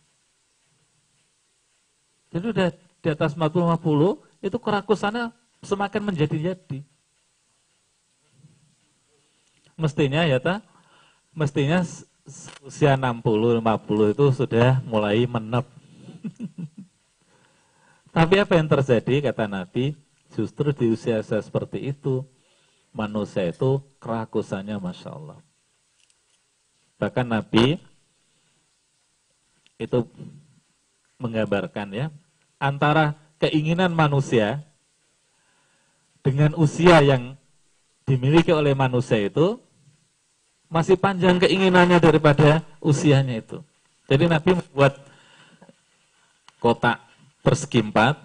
Speaker 1: Jadi udah di atas 40-50, itu kerakusannya semakin menjadi-jadi. Mestinya ya ta, mestinya usia 60, 50 itu sudah mulai menep. Tapi apa yang terjadi kata Nabi, justru di usia usia seperti itu, manusia itu kerakusannya Masya Allah. Bahkan Nabi itu menggambarkan ya, antara keinginan manusia dengan usia yang dimiliki oleh manusia itu masih panjang keinginannya daripada usianya itu. Jadi Nabi membuat kotak persegi empat.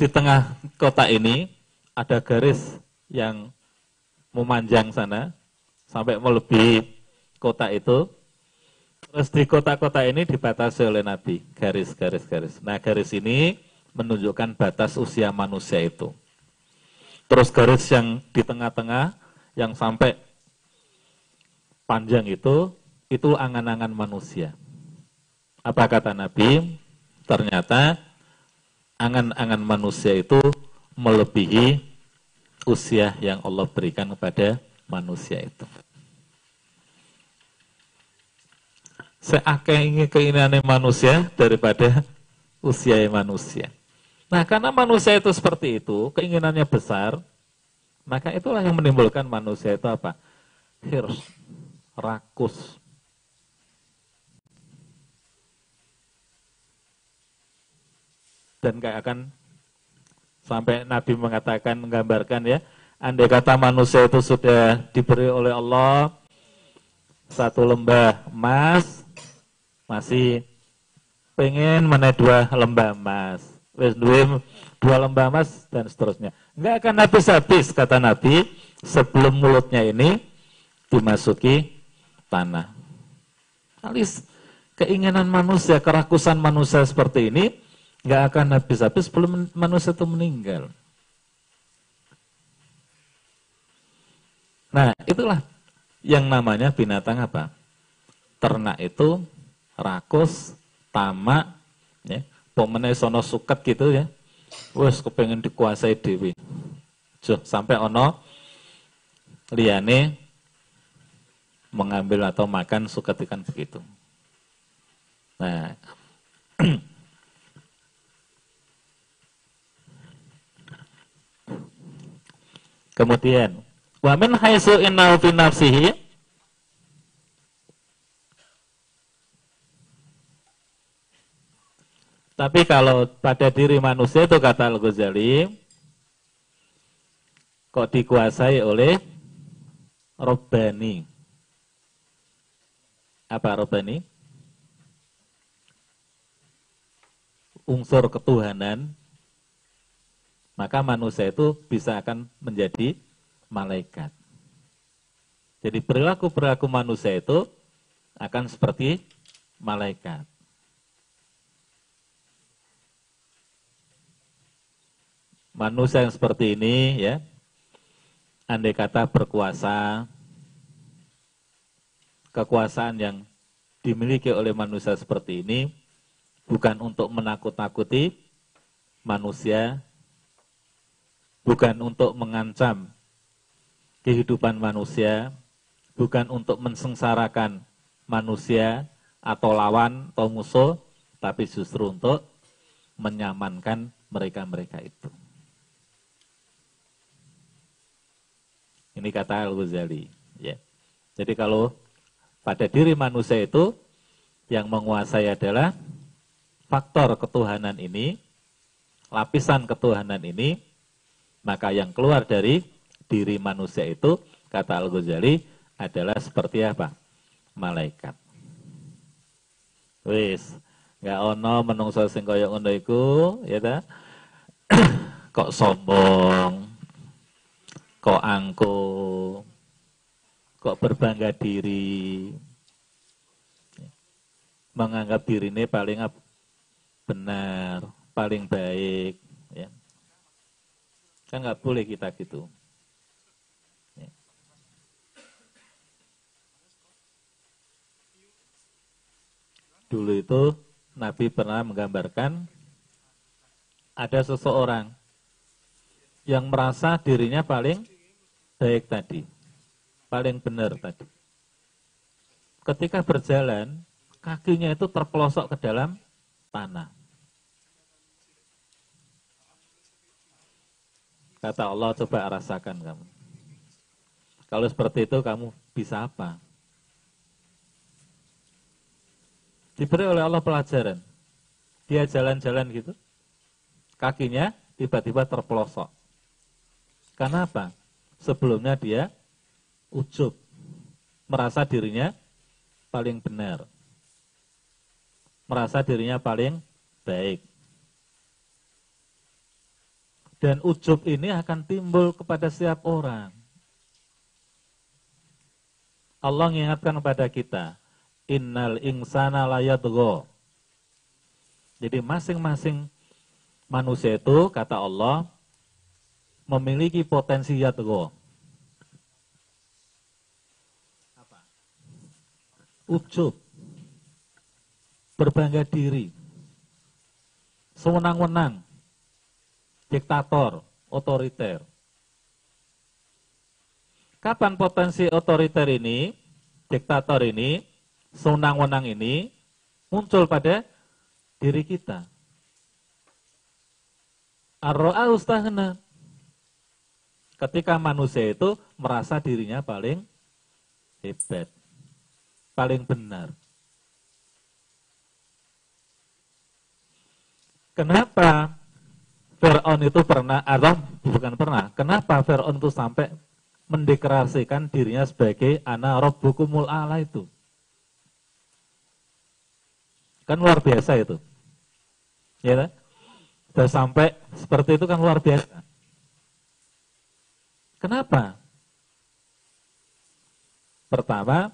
Speaker 1: Di tengah kotak ini ada garis yang memanjang sana sampai melebihi kotak itu. Terus di kotak-kotak ini dibatasi oleh Nabi, garis-garis-garis. Nah garis ini menunjukkan batas usia manusia itu. Terus garis yang di tengah-tengah yang sampai panjang itu, itu angan-angan manusia. Apa kata Nabi? Ternyata angan-angan manusia itu melebihi usia yang Allah berikan kepada manusia itu. seakeh ingin keinginan manusia daripada usia manusia. Nah, karena manusia itu seperti itu, keinginannya besar, maka itulah yang menimbulkan manusia itu apa? Hirs, rakus. Dan kayak akan sampai Nabi mengatakan, menggambarkan ya, andai kata manusia itu sudah diberi oleh Allah satu lembah emas, masih pengen mana dua lembah emas duwe dua lembah emas dan seterusnya. Enggak akan habis-habis kata Nabi sebelum mulutnya ini dimasuki tanah. Alis keinginan manusia, kerakusan manusia seperti ini enggak akan habis-habis sebelum manusia itu meninggal. Nah, itulah yang namanya binatang apa? Ternak itu rakus, tamak, ya, pomene sono suket gitu ya. Wes kepengen dikuasai dewi. Juh, sampai ono liane mengambil atau makan suket ikan begitu. Nah, kemudian wamin haitsu innahu fi nafsihi Tapi kalau pada diri manusia itu kata Al-Ghazali, kok dikuasai oleh Robbani. Apa Robbani? Unsur ketuhanan, maka manusia itu bisa akan menjadi malaikat. Jadi perilaku-perilaku manusia itu akan seperti malaikat. manusia yang seperti ini ya andai kata berkuasa kekuasaan yang dimiliki oleh manusia seperti ini bukan untuk menakut-nakuti manusia bukan untuk mengancam kehidupan manusia bukan untuk mensengsarakan manusia atau lawan atau musuh tapi justru untuk menyamankan mereka-mereka itu. Ini kata Al-Ghazali. Ya. Jadi kalau pada diri manusia itu yang menguasai adalah faktor ketuhanan ini, lapisan ketuhanan ini, maka yang keluar dari diri manusia itu, kata Al-Ghazali, adalah seperti apa? Malaikat. Wis, nggak ono menungso sing kaya ngono ya ta? Kok sombong, kok angkuh, kok berbangga diri, menganggap diri ini paling benar, paling baik, ya. Kan nggak boleh kita gitu. Ya. Dulu itu Nabi pernah menggambarkan ada seseorang yang merasa dirinya paling baik tadi, paling benar tadi. Ketika berjalan, kakinya itu terpelosok ke dalam tanah. Kata Allah, coba rasakan kamu. Kalau seperti itu kamu bisa apa? Diberi oleh Allah pelajaran. Dia jalan-jalan gitu, kakinya tiba-tiba terpelosok. Karena apa? sebelumnya dia ujub, merasa dirinya paling benar, merasa dirinya paling baik. Dan ujub ini akan timbul kepada setiap orang. Allah mengingatkan kepada kita, innal insana layadgho. Jadi masing-masing manusia itu, kata Allah, memiliki potensi yatgo. Apa? Ujub. Berbangga diri. Sewenang-wenang. Diktator, otoriter. Kapan potensi otoriter ini, diktator ini, sewenang-wenang ini muncul pada diri kita. Ar-ro'a ustahna. Ketika manusia itu merasa dirinya paling hebat, paling benar. Kenapa Fir'aun itu pernah, atau bukan pernah, kenapa Fir'aun itu sampai mendeklarasikan dirinya sebagai ana rabbukumul ala itu? Kan luar biasa itu. Ya kan? Sudah sampai seperti itu kan luar biasa. Kenapa? Pertama,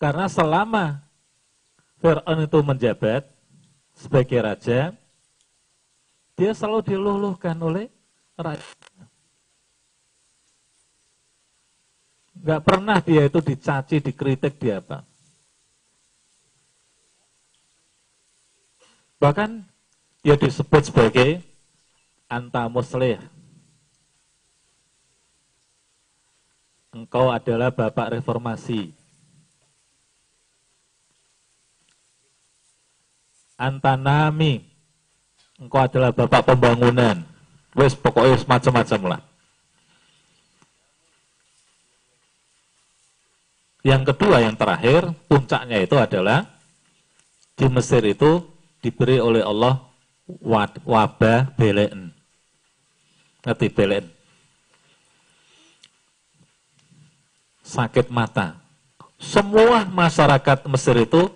Speaker 1: karena selama Fir'aun itu menjabat, sebagai raja, dia selalu diluluhkan oleh raja. Gak pernah dia itu dicaci, dikritik, dia apa. Bahkan dia disebut sebagai antamuslih. Engkau adalah bapak reformasi. antanami engkau adalah bapak pembangunan. Wes pokoknya macam-macam lah. Yang kedua yang terakhir puncaknya itu adalah di Mesir itu diberi oleh Allah wabah belen ngerti belen sakit mata. Semua masyarakat Mesir itu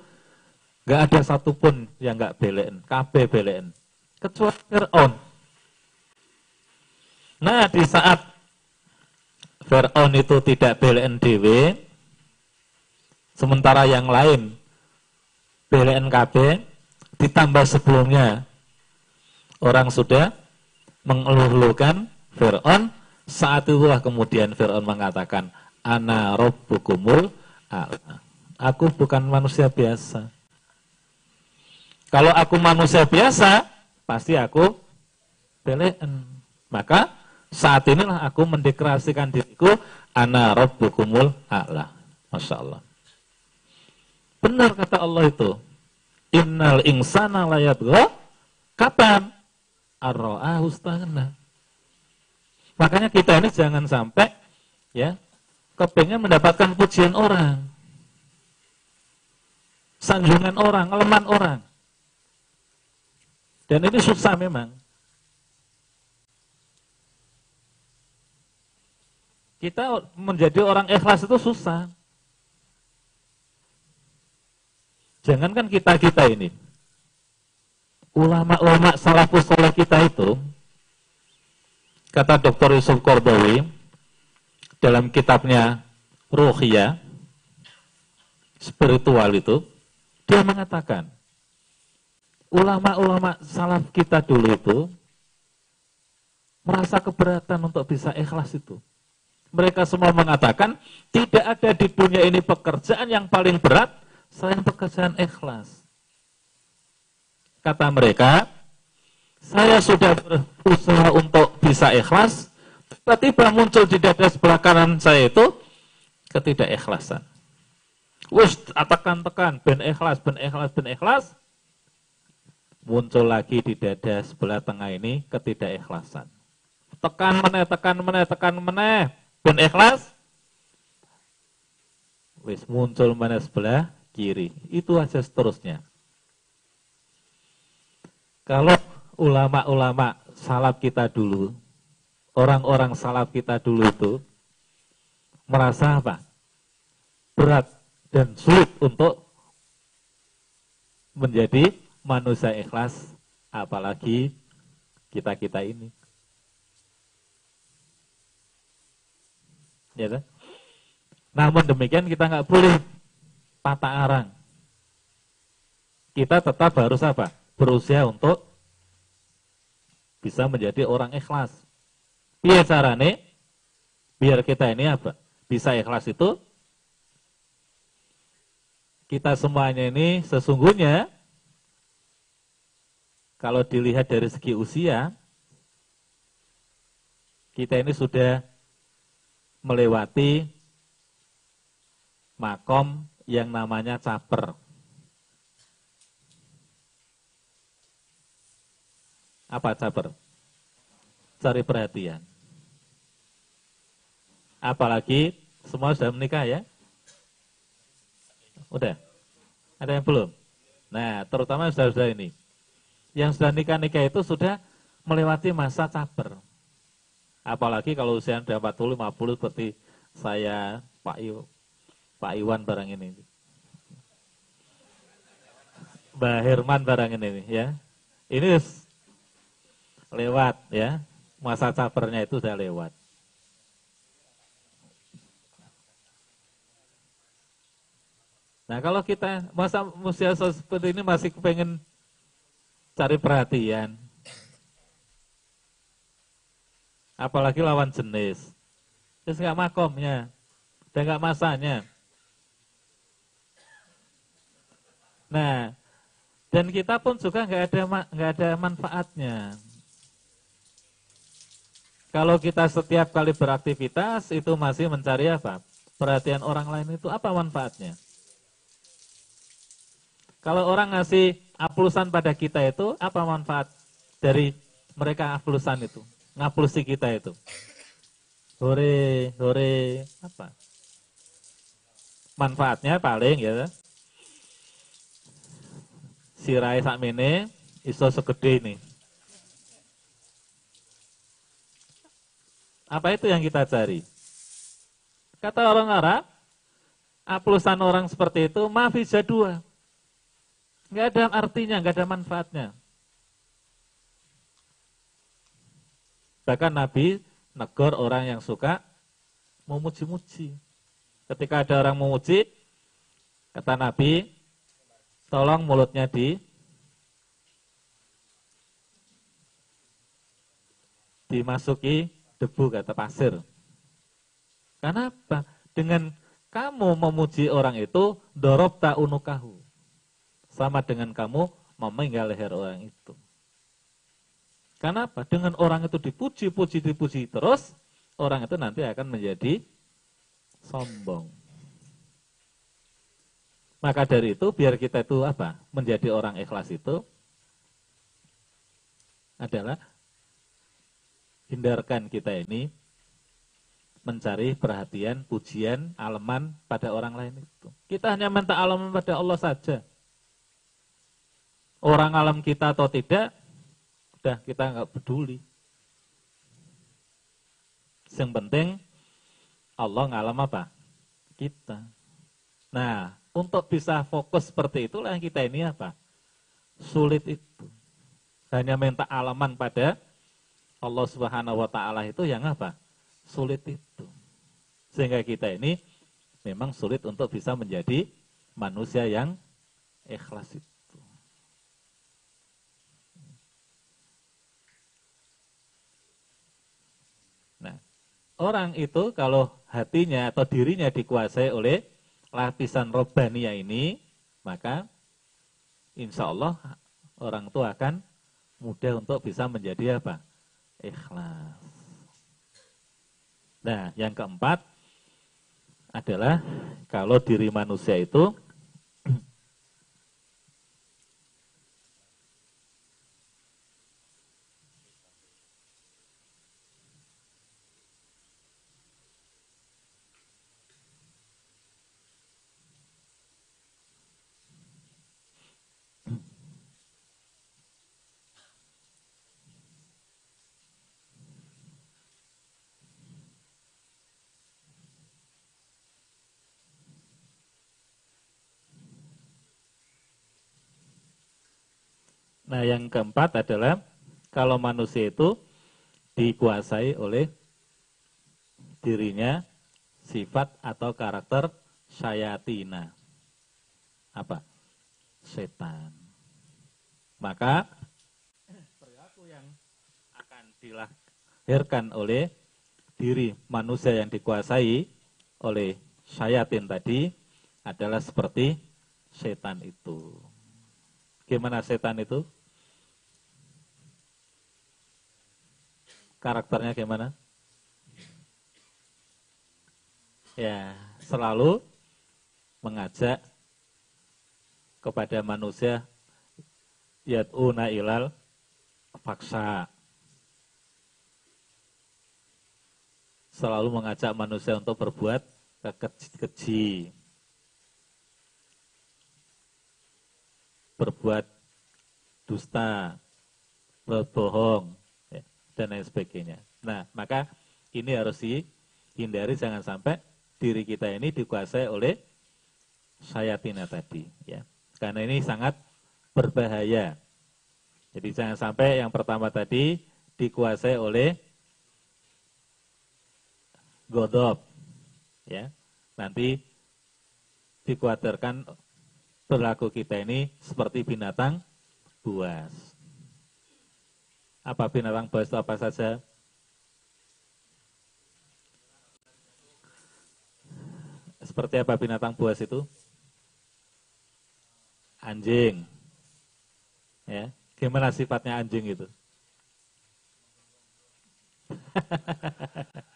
Speaker 1: Gak ada satupun yang gak belen, KB belen. Kecuali Fir'aun. Nah, di saat Fir'aun itu tidak belen DW, sementara yang lain belen KB, ditambah sebelumnya orang sudah mengeluh-elukan Fir'aun, saat itulah kemudian Fir'aun mengatakan, Ana Rabbukumul Aku bukan manusia biasa. Kalau aku manusia biasa, pasti aku belen. Maka saat inilah aku mendeklarasikan diriku ana rabbukumul a'la. Masya Allah. Benar kata Allah itu. Innal insana layatgha kapan? Ar-ra'ahu Makanya kita ini jangan sampai ya kepengen mendapatkan pujian orang. Sanjungan orang, eleman orang. Dan ini susah memang. Kita menjadi orang ikhlas itu susah. Jangankan kita-kita ini. Ulama-ulama salafus soleh kita itu, kata Dr. Yusuf Kordowi, dalam kitabnya Ruhiyah, spiritual itu, dia mengatakan, ulama-ulama salaf kita dulu itu merasa keberatan untuk bisa ikhlas itu. Mereka semua mengatakan tidak ada di dunia ini pekerjaan yang paling berat selain pekerjaan ikhlas. Kata mereka, saya sudah berusaha untuk bisa ikhlas, tiba-tiba muncul di dada sebelah kanan saya itu ketidakikhlasan. Wus, tekan-tekan, ben ikhlas, ben ikhlas, ben ikhlas, muncul lagi di dada sebelah tengah ini ketidakikhlasan. Tekan meneh, tekan meneh, tekan meneh, ben ikhlas. Wis muncul meneh sebelah kiri. Itu aja seterusnya. Kalau ulama-ulama salaf kita dulu, orang-orang salaf kita dulu itu merasa apa? Berat dan sulit untuk menjadi manusia ikhlas, apalagi kita-kita ini. Ya kan? Namun demikian kita nggak boleh patah arang. Kita tetap harus apa? Berusaha untuk bisa menjadi orang ikhlas. Biar carane? Biar kita ini apa? Bisa ikhlas itu kita semuanya ini sesungguhnya kalau dilihat dari segi usia, kita ini sudah melewati makom yang namanya caper. Apa caper? Cari perhatian. Apalagi semua sudah menikah ya? Udah? Ada yang belum? Nah, terutama sudah-sudah ini. Yang sudah nikah-nikah itu sudah melewati masa caper. Apalagi kalau usia sudah 40, 50 seperti saya, Pak Iw, Pak Iwan barang ini. Mbak Herman barang ini ya. Ini lewat ya. Masa capernya itu sudah lewat. Nah kalau kita masa usia seperti ini masih pengen cari perhatian, apalagi lawan jenis, terus nggak makomnya, dan nggak masanya. Nah, dan kita pun juga nggak ada nggak ada manfaatnya. Kalau kita setiap kali beraktivitas itu masih mencari apa? Perhatian orang lain itu apa manfaatnya? Kalau orang ngasih aplusan pada kita itu, apa manfaat dari mereka aplusan itu? Ngaplusi kita itu. Hore, hore, apa? Manfaatnya paling ya. Sirai sakmene iso segede ini. Apa itu yang kita cari? Kata orang Arab, aplusan orang seperti itu mafi jadua Nggak ada artinya, nggak ada manfaatnya. Bahkan Nabi negor orang yang suka memuji-muji. Ketika ada orang memuji, kata Nabi, tolong mulutnya di dimasuki debu kata pasir. Kenapa? Dengan kamu memuji orang itu, dorob tak unukahu sama dengan kamu memenggal leher orang itu. Kenapa? Dengan orang itu dipuji, puji, dipuji terus, orang itu nanti akan menjadi sombong. Maka dari itu, biar kita itu apa? Menjadi orang ikhlas itu adalah hindarkan kita ini mencari perhatian, pujian, aleman pada orang lain itu. Kita hanya minta aleman pada Allah saja orang alam kita atau tidak, udah kita nggak peduli. Yang penting Allah ngalam apa? Kita. Nah, untuk bisa fokus seperti itulah kita ini apa? Sulit itu. Hanya minta alaman pada Allah Subhanahu wa taala itu yang apa? Sulit itu. Sehingga kita ini memang sulit untuk bisa menjadi manusia yang ikhlas itu. Orang itu kalau hatinya atau dirinya dikuasai oleh lapisan robania ini, maka insya Allah orang itu akan mudah untuk bisa menjadi apa? Ikhlas. Nah, yang keempat adalah kalau diri manusia itu Nah, yang keempat adalah kalau manusia itu dikuasai oleh dirinya sifat atau karakter sayatina. Apa? Setan. Maka perilaku yang akan dilahirkan oleh diri manusia yang dikuasai oleh sayatin tadi adalah seperti setan itu. Gimana setan itu? Karakternya gimana? Ya, selalu mengajak kepada manusia yad'una ilal faksa. Selalu mengajak manusia untuk berbuat kekeji. Berbuat dusta, berbohong, dan lain sebagainya. Nah, maka ini harus dihindari jangan sampai diri kita ini dikuasai oleh sayatina tadi. Ya. Karena ini sangat berbahaya. Jadi jangan sampai yang pertama tadi dikuasai oleh godop. Ya. Nanti dikhawatirkan berlaku kita ini seperti binatang buas. Apa binatang buas itu apa saja? Seperti apa binatang buas itu? Anjing. Ya, gimana sifatnya anjing itu?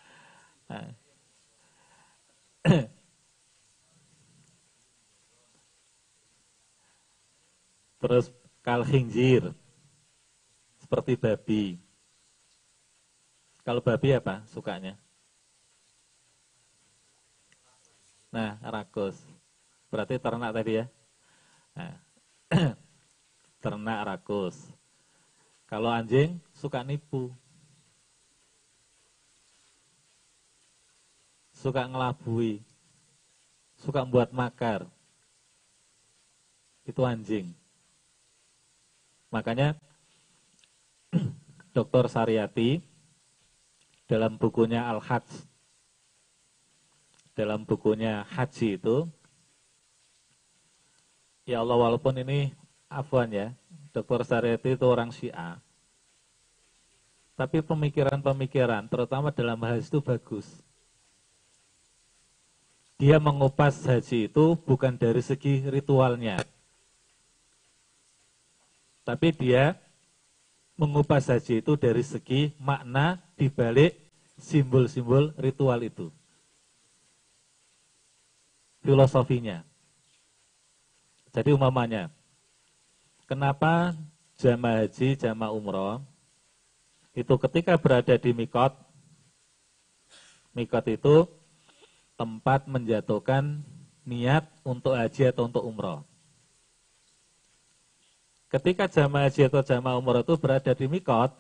Speaker 1: Terus kal khinzir. Seperti babi. Kalau babi apa sukanya? Nah, rakus. Berarti ternak tadi ya. Nah, ternak rakus. Kalau anjing suka nipu. Suka ngelabui. Suka buat makar. Itu anjing. Makanya Dr. Saryati dalam bukunya Al-Hajj dalam bukunya haji itu ya Allah walaupun ini afwan ya Dr. Saryati itu orang Syiah tapi pemikiran-pemikiran terutama dalam haji itu bagus dia mengupas haji itu bukan dari segi ritualnya tapi dia mengupas haji itu dari segi makna dibalik simbol-simbol ritual itu filosofinya. Jadi umamanya, kenapa jamaah haji, jamaah umroh, itu ketika berada di mikot, mikot itu tempat menjatuhkan niat untuk haji atau untuk umroh. Ketika jamaah haji atau jamaah umroh itu berada di mikot,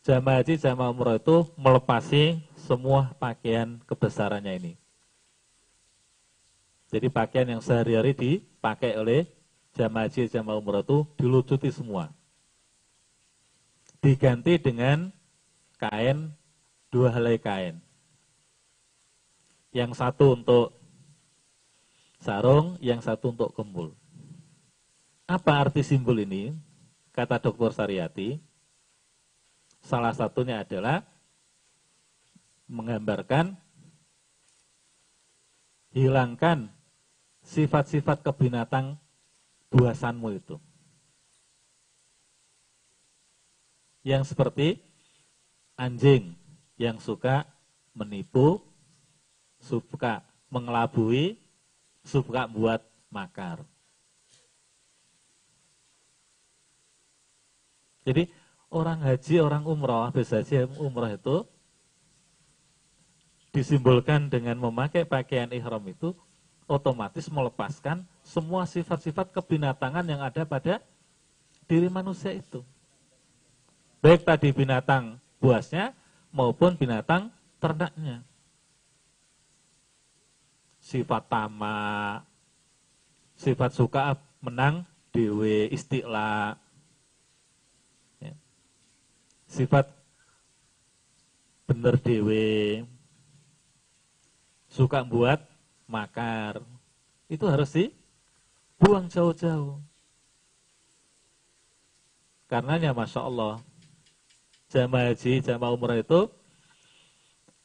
Speaker 1: jamaah haji, jamaah umroh itu melepasi semua pakaian kebesarannya ini. Jadi pakaian yang sehari-hari dipakai oleh jamaah haji, jamaah umroh itu dilucuti semua. Diganti dengan kain, dua helai kain. Yang satu untuk sarung, yang satu untuk kembul. Apa arti simbol ini? Kata Dr. Saryati, salah satunya adalah menggambarkan hilangkan sifat-sifat kebinatang buasanmu itu. Yang seperti anjing yang suka menipu, suka mengelabui, suka buat makar. Jadi orang haji, orang umroh, bisa haji umroh itu disimbolkan dengan memakai pakaian ihram itu otomatis melepaskan semua sifat-sifat kebinatangan yang ada pada diri manusia itu. Baik tadi binatang buasnya maupun binatang ternaknya. Sifat tamak, sifat suka menang dewe istiqla, ya. Sifat bener dewe, suka buat makar, itu harus dibuang jauh-jauh. Karenanya Masya Allah, jamaah haji, jamaah umrah itu,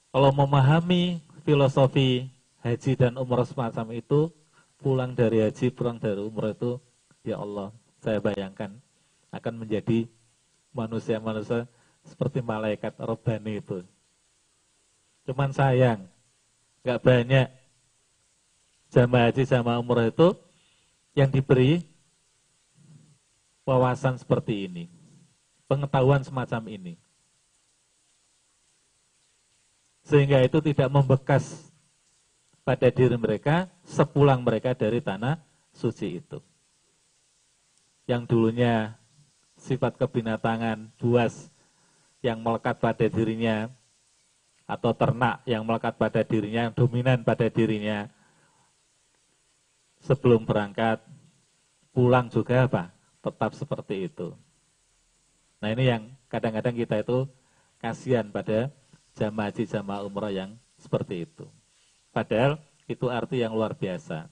Speaker 1: kalau memahami filosofi haji dan umrah semacam itu, pulang dari haji, pulang dari umrah itu, ya Allah, saya bayangkan akan menjadi manusia-manusia seperti malaikat robani itu. Cuman sayang, nggak banyak jamaah haji jamaah umroh itu yang diberi wawasan seperti ini, pengetahuan semacam ini. Sehingga itu tidak membekas pada diri mereka sepulang mereka dari tanah suci itu. Yang dulunya sifat kebinatangan, buas yang melekat pada dirinya, atau ternak yang melekat pada dirinya, yang dominan pada dirinya, sebelum berangkat, pulang juga apa? Tetap seperti itu. Nah ini yang kadang-kadang kita itu kasihan pada jamaah haji, jamaah umrah yang seperti itu. Padahal itu arti yang luar biasa.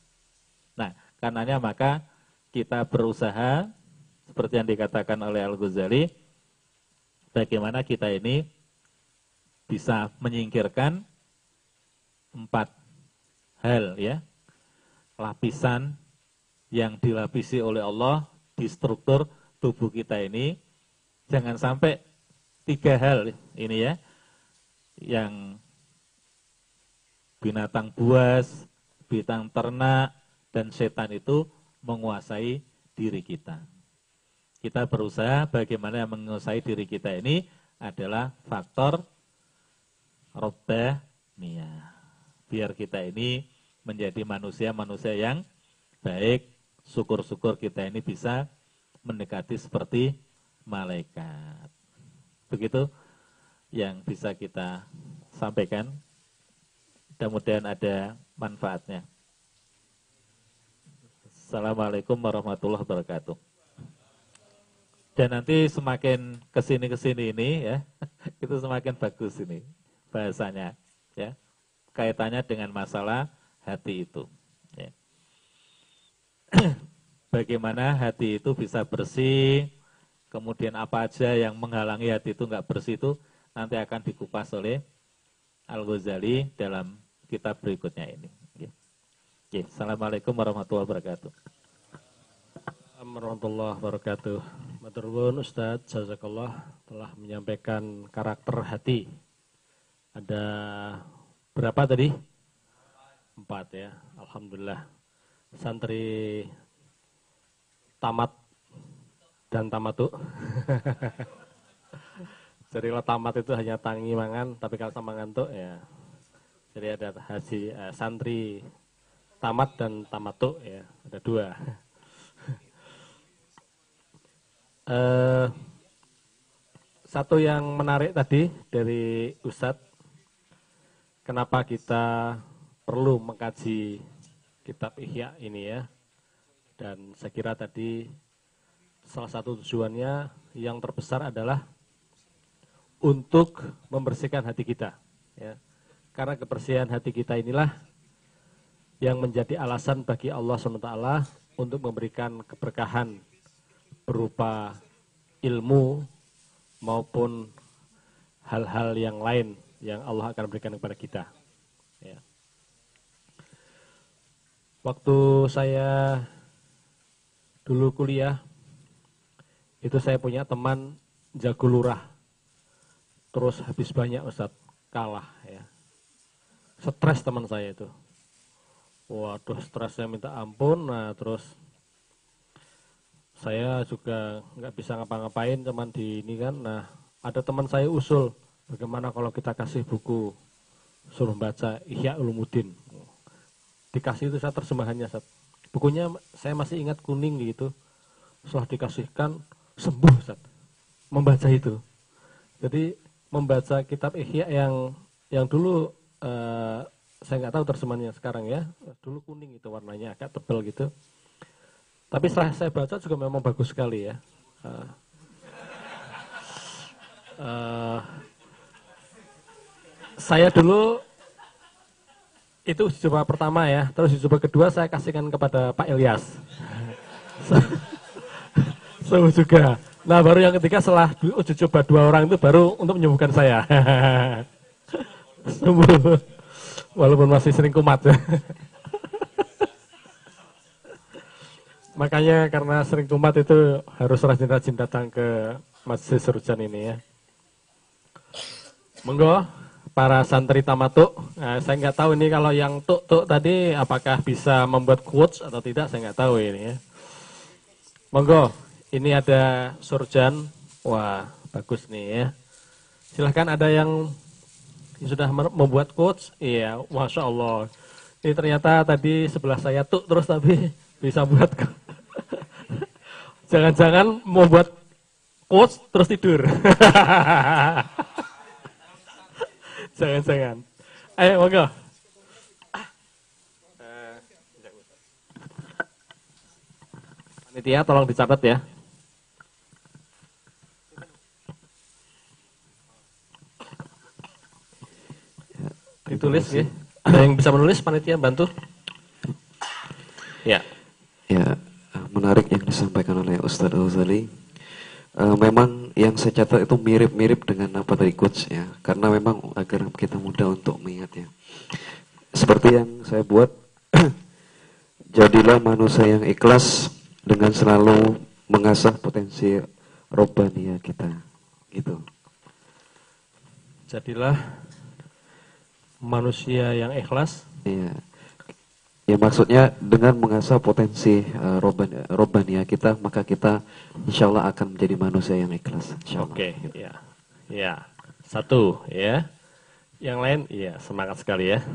Speaker 1: Nah, karenanya maka kita berusaha seperti yang dikatakan oleh Al-Ghazali bagaimana kita ini bisa menyingkirkan empat hal ya? Lapisan yang dilapisi oleh Allah di struktur tubuh kita ini. Jangan sampai tiga hal ini ya. Yang binatang buas, binatang ternak dan setan itu menguasai diri kita. Kita berusaha bagaimana menguasai diri kita ini adalah faktor robbah Biar kita ini menjadi manusia-manusia yang baik, syukur-syukur kita ini bisa mendekati seperti malaikat. Begitu yang bisa kita sampaikan. Mudah-mudahan ada manfaatnya. Assalamualaikum warahmatullahi wabarakatuh. Dan nanti semakin ke sini ke sini ini ya, itu semakin bagus ini bahasanya, ya kaitannya dengan masalah hati itu. Ya. Bagaimana hati itu bisa bersih, kemudian apa aja yang menghalangi hati itu nggak bersih itu nanti akan dikupas oleh Al-Ghazali dalam kitab berikutnya ini. Ya. Assalamualaikum warahmatullahi wabarakatuh.
Speaker 2: warahmatullahi wabarakatuh. Maturnuwun Ustadz Jazakallah telah menyampaikan karakter hati. Ada berapa tadi? Empat ya, Alhamdulillah. Santri tamat dan tamatu. Jadi kalau tamat itu hanya tangi mangan, tapi kalau sama ngantuk ya. Jadi ada haji eh, santri tamat dan tamatu ya, ada dua. Eh, satu yang menarik tadi dari Ustadz, kenapa kita perlu mengkaji kitab Ihya ini ya. Dan saya kira tadi salah satu tujuannya yang terbesar adalah untuk membersihkan hati kita. Ya. Karena kebersihan hati kita inilah yang menjadi alasan bagi Allah SWT untuk memberikan keberkahan berupa ilmu maupun hal-hal yang lain yang Allah akan berikan kepada kita. Ya. Waktu saya dulu kuliah, itu saya punya teman jago lurah. Terus habis banyak Ustaz, kalah ya. Stres teman saya itu. Waduh, stresnya minta ampun. Nah, terus saya juga nggak bisa ngapa-ngapain teman di ini kan. Nah, ada teman saya usul, bagaimana kalau kita kasih buku suruh baca Ihya Ulumuddin dikasih itu saya terjemahannya Sat. bukunya saya masih ingat kuning gitu setelah dikasihkan sembuh Sat. membaca itu jadi membaca kitab Ihya yang yang dulu uh, saya nggak tahu terjemahannya sekarang ya dulu kuning itu warnanya agak tebal gitu tapi setelah saya baca juga memang bagus sekali ya uh, uh, saya dulu itu uji coba pertama ya. Terus uji coba kedua saya kasihkan kepada Pak Ilyas. so, juga. Nah baru yang ketiga setelah uji coba dua orang itu baru untuk menyembuhkan saya. Sembuh. Walaupun masih sering kumat. Makanya karena sering kumat itu harus rajin-rajin datang ke Masjid Serujan ini ya. Monggo para santri tamatuk. Nah, saya nggak tahu ini kalau yang tuk tuk tadi apakah bisa membuat quotes atau tidak, saya nggak tahu ini ya. Monggo, ini ada surjan. Wah, bagus nih ya. Silahkan ada yang sudah membuat quotes. Iya, masya Allah. Ini ternyata tadi sebelah saya tuk terus tapi bisa buat jangan-jangan membuat quotes terus tidur. Jangan-jangan. Ayo, monggo. Panitia tolong dicatat ya. Ditulis ya. Ada yang bisa menulis panitia bantu? Ya.
Speaker 3: Ya, menarik yang disampaikan oleh Ustadz Al-Zali. Uh, memang yang saya catat itu mirip-mirip dengan apa tadi coach ya, karena memang agar kita mudah untuk mengingatnya. Seperti yang saya buat, jadilah manusia yang ikhlas dengan selalu mengasah potensi robania kita, gitu.
Speaker 2: Jadilah manusia yang ikhlas.
Speaker 3: Iya. Ya maksudnya dengan mengasah potensi uh, roban, robania kita, maka kita insya Allah akan menjadi manusia yang ikhlas.
Speaker 2: Oke, okay, ya, ya, satu, ya. Yang lain, ya semangat sekali ya.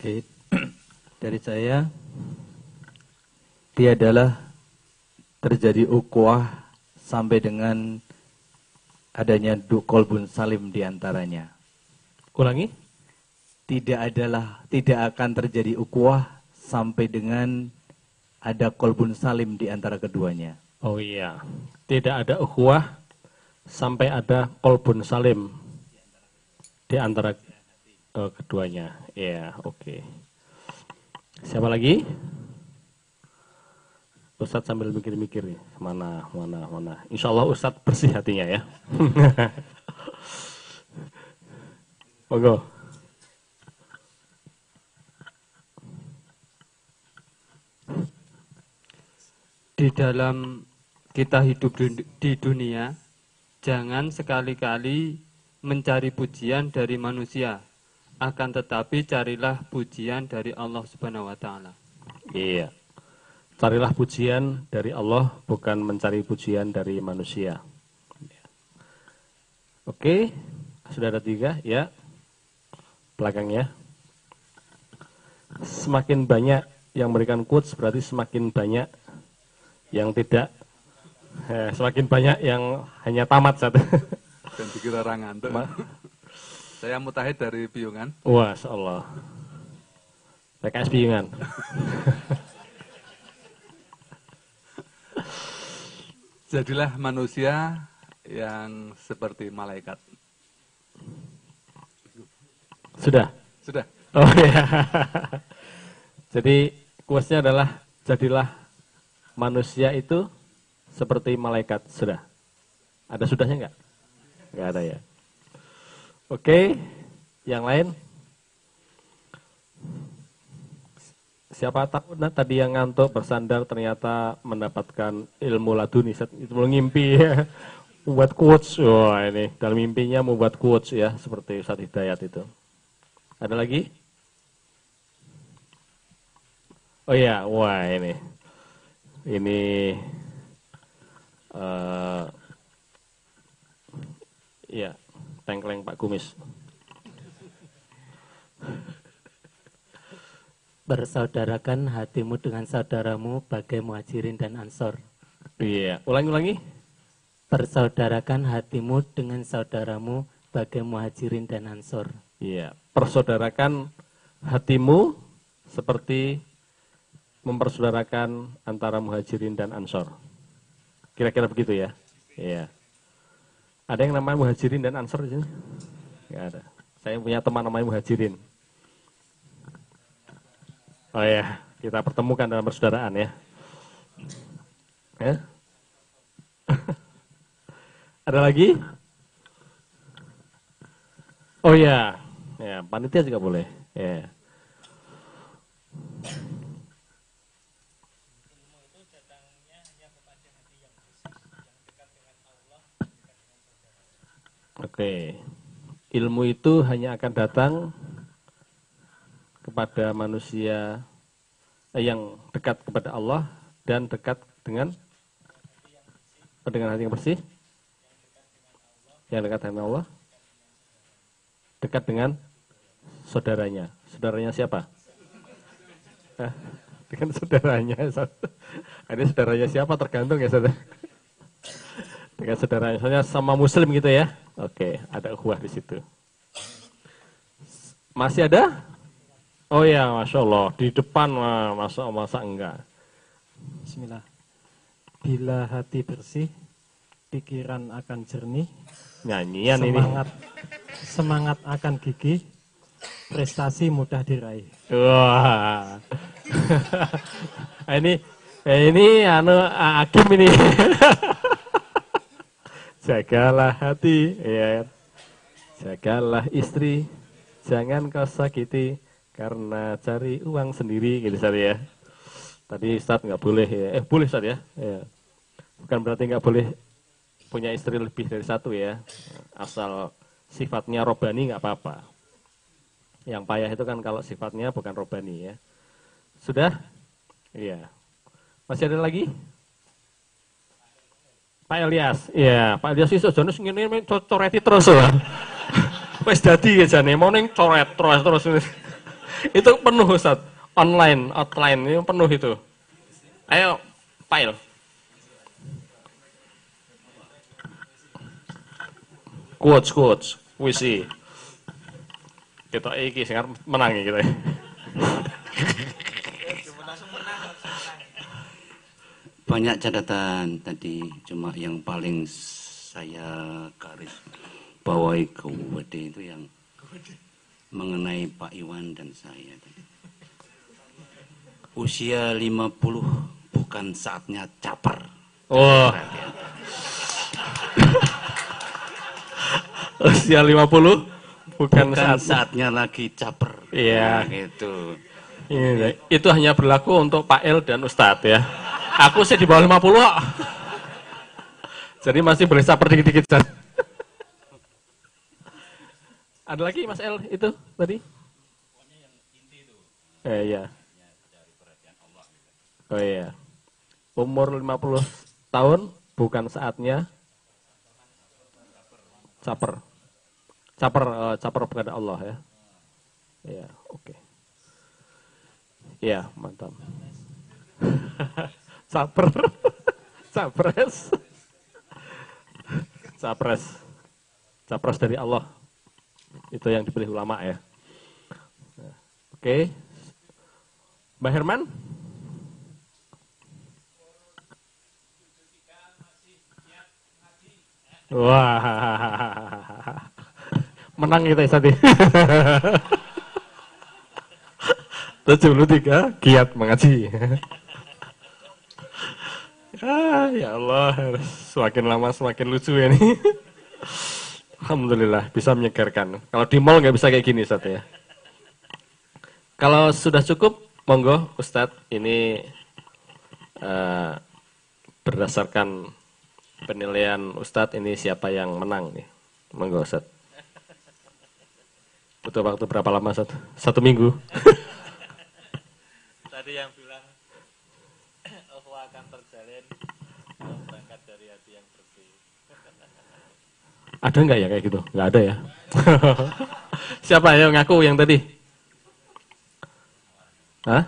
Speaker 4: Oke, dari saya, tiadalah terjadi ukhuwah sampai dengan adanya kolbun salim di antaranya.
Speaker 2: Ulangi?
Speaker 4: Tidak adalah, tidak akan terjadi ukhuwah sampai dengan ada kolbun salim di antara keduanya.
Speaker 2: Oh iya, tidak ada ukhuwah sampai ada kolbun salim di antara uh, keduanya. Ya, oke. Okay. Siapa lagi? Ustadz sambil mikir-mikir nih, mana, mana, mana. Insya Allah Ustadz bersih hatinya ya. Monggo.
Speaker 5: Di dalam kita hidup di dunia, jangan sekali-kali mencari pujian dari manusia, akan tetapi carilah pujian dari Allah Subhanahu wa taala.
Speaker 2: Iya. Carilah pujian dari Allah, bukan mencari pujian dari manusia. Oke, sudah ada tiga, ya. Belakangnya. Semakin banyak yang memberikan quotes, berarti semakin banyak yang tidak. Eh, semakin banyak yang hanya tamat satu.
Speaker 6: Dan dikira rangan. Saya mutahid dari Piungan.
Speaker 2: Wah, Allah. PKS Piungan.
Speaker 6: Jadilah manusia yang seperti malaikat.
Speaker 2: Sudah?
Speaker 6: Sudah.
Speaker 2: Oh ya. Jadi kuasnya adalah jadilah manusia itu seperti malaikat. Sudah. Ada sudahnya enggak? Enggak ada ya. Oke, yang lain? Siapa tahu nah, tadi yang ngantuk bersandar ternyata mendapatkan ilmu laduni itu mengimpi ya. Membuat quotes, wah ini dalam mimpinya membuat quotes ya seperti Ustaz Hidayat itu. Ada lagi? Oh iya, wah ini, ini uh, ya tengkleng Pak Kumis.
Speaker 7: Bersaudarakan hatimu dengan saudaramu bagai muhajirin dan ansor.
Speaker 2: Iya, ulangi-ulangi.
Speaker 7: Persaudarakan hatimu dengan saudaramu bagai muhajirin dan ansor.
Speaker 2: Iya, persaudarakan hatimu seperti mempersaudarakan antara muhajirin dan ansor. Kira-kira begitu ya? Iya. Ada yang namanya muhajirin dan ansor di sini? Enggak ada. Saya punya teman namanya muhajirin. Oh ya, kita pertemukan dalam persaudaraan ya. Ya. Ada lagi? Oh ya, ya panitia juga boleh. Ya. Oke, ilmu itu hanya akan datang kepada manusia eh, yang dekat kepada Allah dan dekat dengan dengan hati yang bersih. Yang dekat dengan Allah. Dekat dengan saudaranya. Saudaranya siapa? Dengan saudaranya. Ini saudaranya siapa tergantung ya saudara. Dengan saudaranya, misalnya sama muslim gitu ya. Oke, ada ukhuwah di situ. Masih ada? Oh ya, masya Allah di depan masa masa enggak.
Speaker 8: Bismillah. Bila hati bersih, pikiran akan jernih,
Speaker 2: Nyanyian ini.
Speaker 8: semangat semangat akan gigih, prestasi mudah diraih.
Speaker 2: Wah. ini ini anu Akim ini. Jagalah hati, ya. Jagalah istri, jangan kau sakiti karena cari uang sendiri gitu Ustaz ya. Tadi Ustaz nggak boleh ya. Eh boleh Ustaz ya. ya. Bukan berarti nggak boleh punya istri lebih dari satu ya. Asal sifatnya robani nggak apa-apa. Yang payah itu kan kalau sifatnya bukan robani ya. Sudah? Iya. Masih ada lagi? Pak Elias. Iya, Pak Elias jane sing ngene co- coreti terus lah. Wis dadi ya jane mau ning coret terus terus. Itu penuh Ustaz. Online, outline ini penuh itu. Ayo, file. Quotes, quotes, puisi. Kita iki sing menang iki kita.
Speaker 9: Banyak catatan tadi, cuma yang paling saya garis bawahi ke itu yang mengenai Pak Iwan dan saya tadi. Usia 50 bukan saatnya caper.
Speaker 2: Wah. Usia 50 bukan,
Speaker 9: Bukan
Speaker 2: saat
Speaker 9: saatnya lagi caper.
Speaker 2: Iya.
Speaker 9: Nah, gitu.
Speaker 2: Ini, itu hanya berlaku untuk Pak El dan Ustadz ya. Aku sih di bawah 50 kok. Jadi masih boleh saper dikit-dikit. Ustaz. Ada lagi Mas El itu tadi? Eh iya. Oh iya. Umur 50 tahun bukan saatnya caper. Caper eh, caper kepada Allah ya. Iya, oke. Iya, mantap. Caper. Capres. Capres. Capres dari Allah. Itu yang dipilih ulama ya. Nah, Oke. Mbak Herman? Wah. Menang kita tadi. 73 giat mengaji. ah, ya Allah, semakin lama semakin lucu ya ini. Alhamdulillah bisa menyegarkan. Kalau di mall nggak bisa kayak gini Ustaz ya. Kalau sudah cukup, monggo Ustadz ini eh, berdasarkan penilaian Ustadz ini siapa yang menang nih. Monggo Ustadz. Butuh waktu berapa lama Ustadz? Satu minggu.
Speaker 1: Tadi yang bilang Allah akan terjalin kalau berangkat dari hati yang bersih.
Speaker 2: Ada nggak ya kayak gitu? Nggak ada ya. Siapa yang ngaku yang tadi? Hah?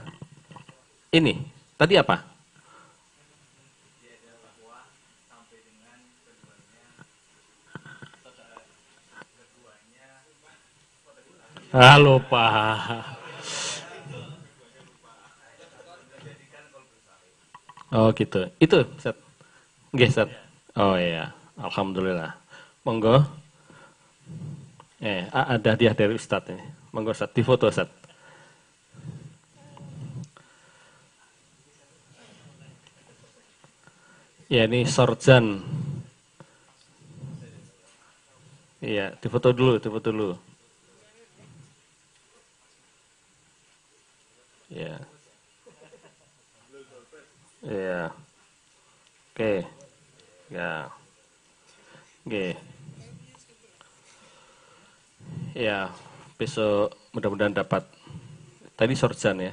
Speaker 2: Ini. Tadi apa? Ah, lupa. Oh gitu. Itu, Set. Nggih, Set. Oh iya. Alhamdulillah. Monggo. Eh, ada hadiah dari Ustadz ini. Monggo Ustadz, di foto Ustadz. Ya, ini Sorjan. Iya, difoto dulu, difoto dulu. Ya. Iya. Oke. Ya. Oke. Ya, besok mudah-mudahan dapat. Tadi sorjan ya.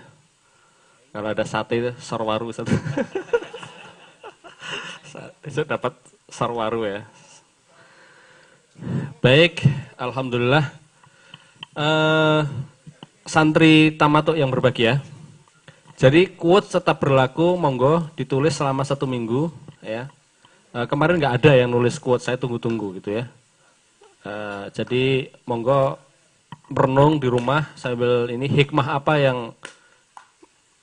Speaker 2: Kalau ada sate, sarwaru satu. besok dapat sarwaru ya. Baik, alhamdulillah. Eh, santri tamatuk yang berbahagia. Jadi quote tetap berlaku, monggo ditulis selama satu minggu, ya. Eh, kemarin nggak ada yang nulis quote, saya tunggu-tunggu gitu ya. Eh, jadi monggo merenung di rumah sambil ini hikmah apa yang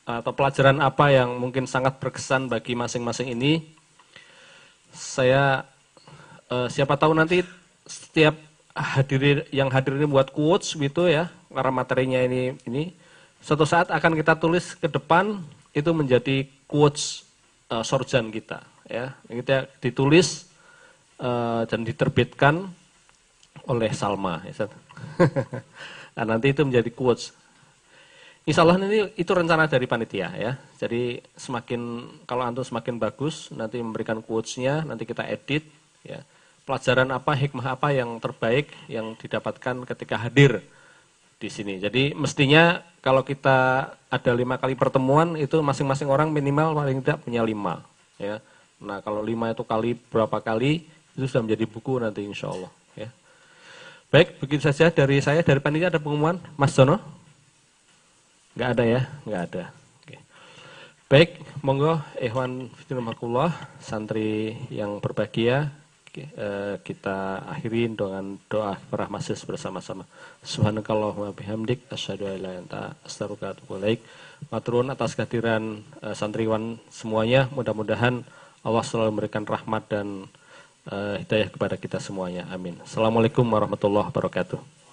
Speaker 2: atau pelajaran apa yang mungkin sangat berkesan bagi masing-masing ini. Saya eh, siapa tahu nanti setiap hadir yang hadir ini buat quotes gitu ya, karena materinya ini ini suatu saat akan kita tulis ke depan itu menjadi quotes uh, sorjan kita ya. Kita ditulis uh, dan diterbitkan oleh Salma ya. nah, nanti itu menjadi quotes. Insya Allah ini itu rencana dari panitia ya. Jadi semakin kalau antum semakin bagus nanti memberikan quotesnya nanti kita edit ya pelajaran apa, hikmah apa yang terbaik yang didapatkan ketika hadir di sini. Jadi mestinya kalau kita ada lima kali pertemuan itu masing-masing orang minimal paling tidak punya lima. Ya. Nah kalau lima itu kali berapa kali itu sudah menjadi buku nanti insya Allah. Ya. Baik, begitu saja dari saya. Dari panitia ada pengumuman, Mas Jono? Enggak ada ya? Enggak ada. Oke. Baik, monggo Ikhwan Fitrumakullah, santri yang berbahagia, Eh, kita akhiri dengan doa para mahasiswa bersama-sama. Subhanakallahumma bihamdik asyhadu an la ilaha Maturun atas kehadiran uh, santriwan semuanya, mudah-mudahan Allah selalu memberikan rahmat dan uh, hidayah kepada kita semuanya. Amin. Assalamualaikum warahmatullahi wabarakatuh.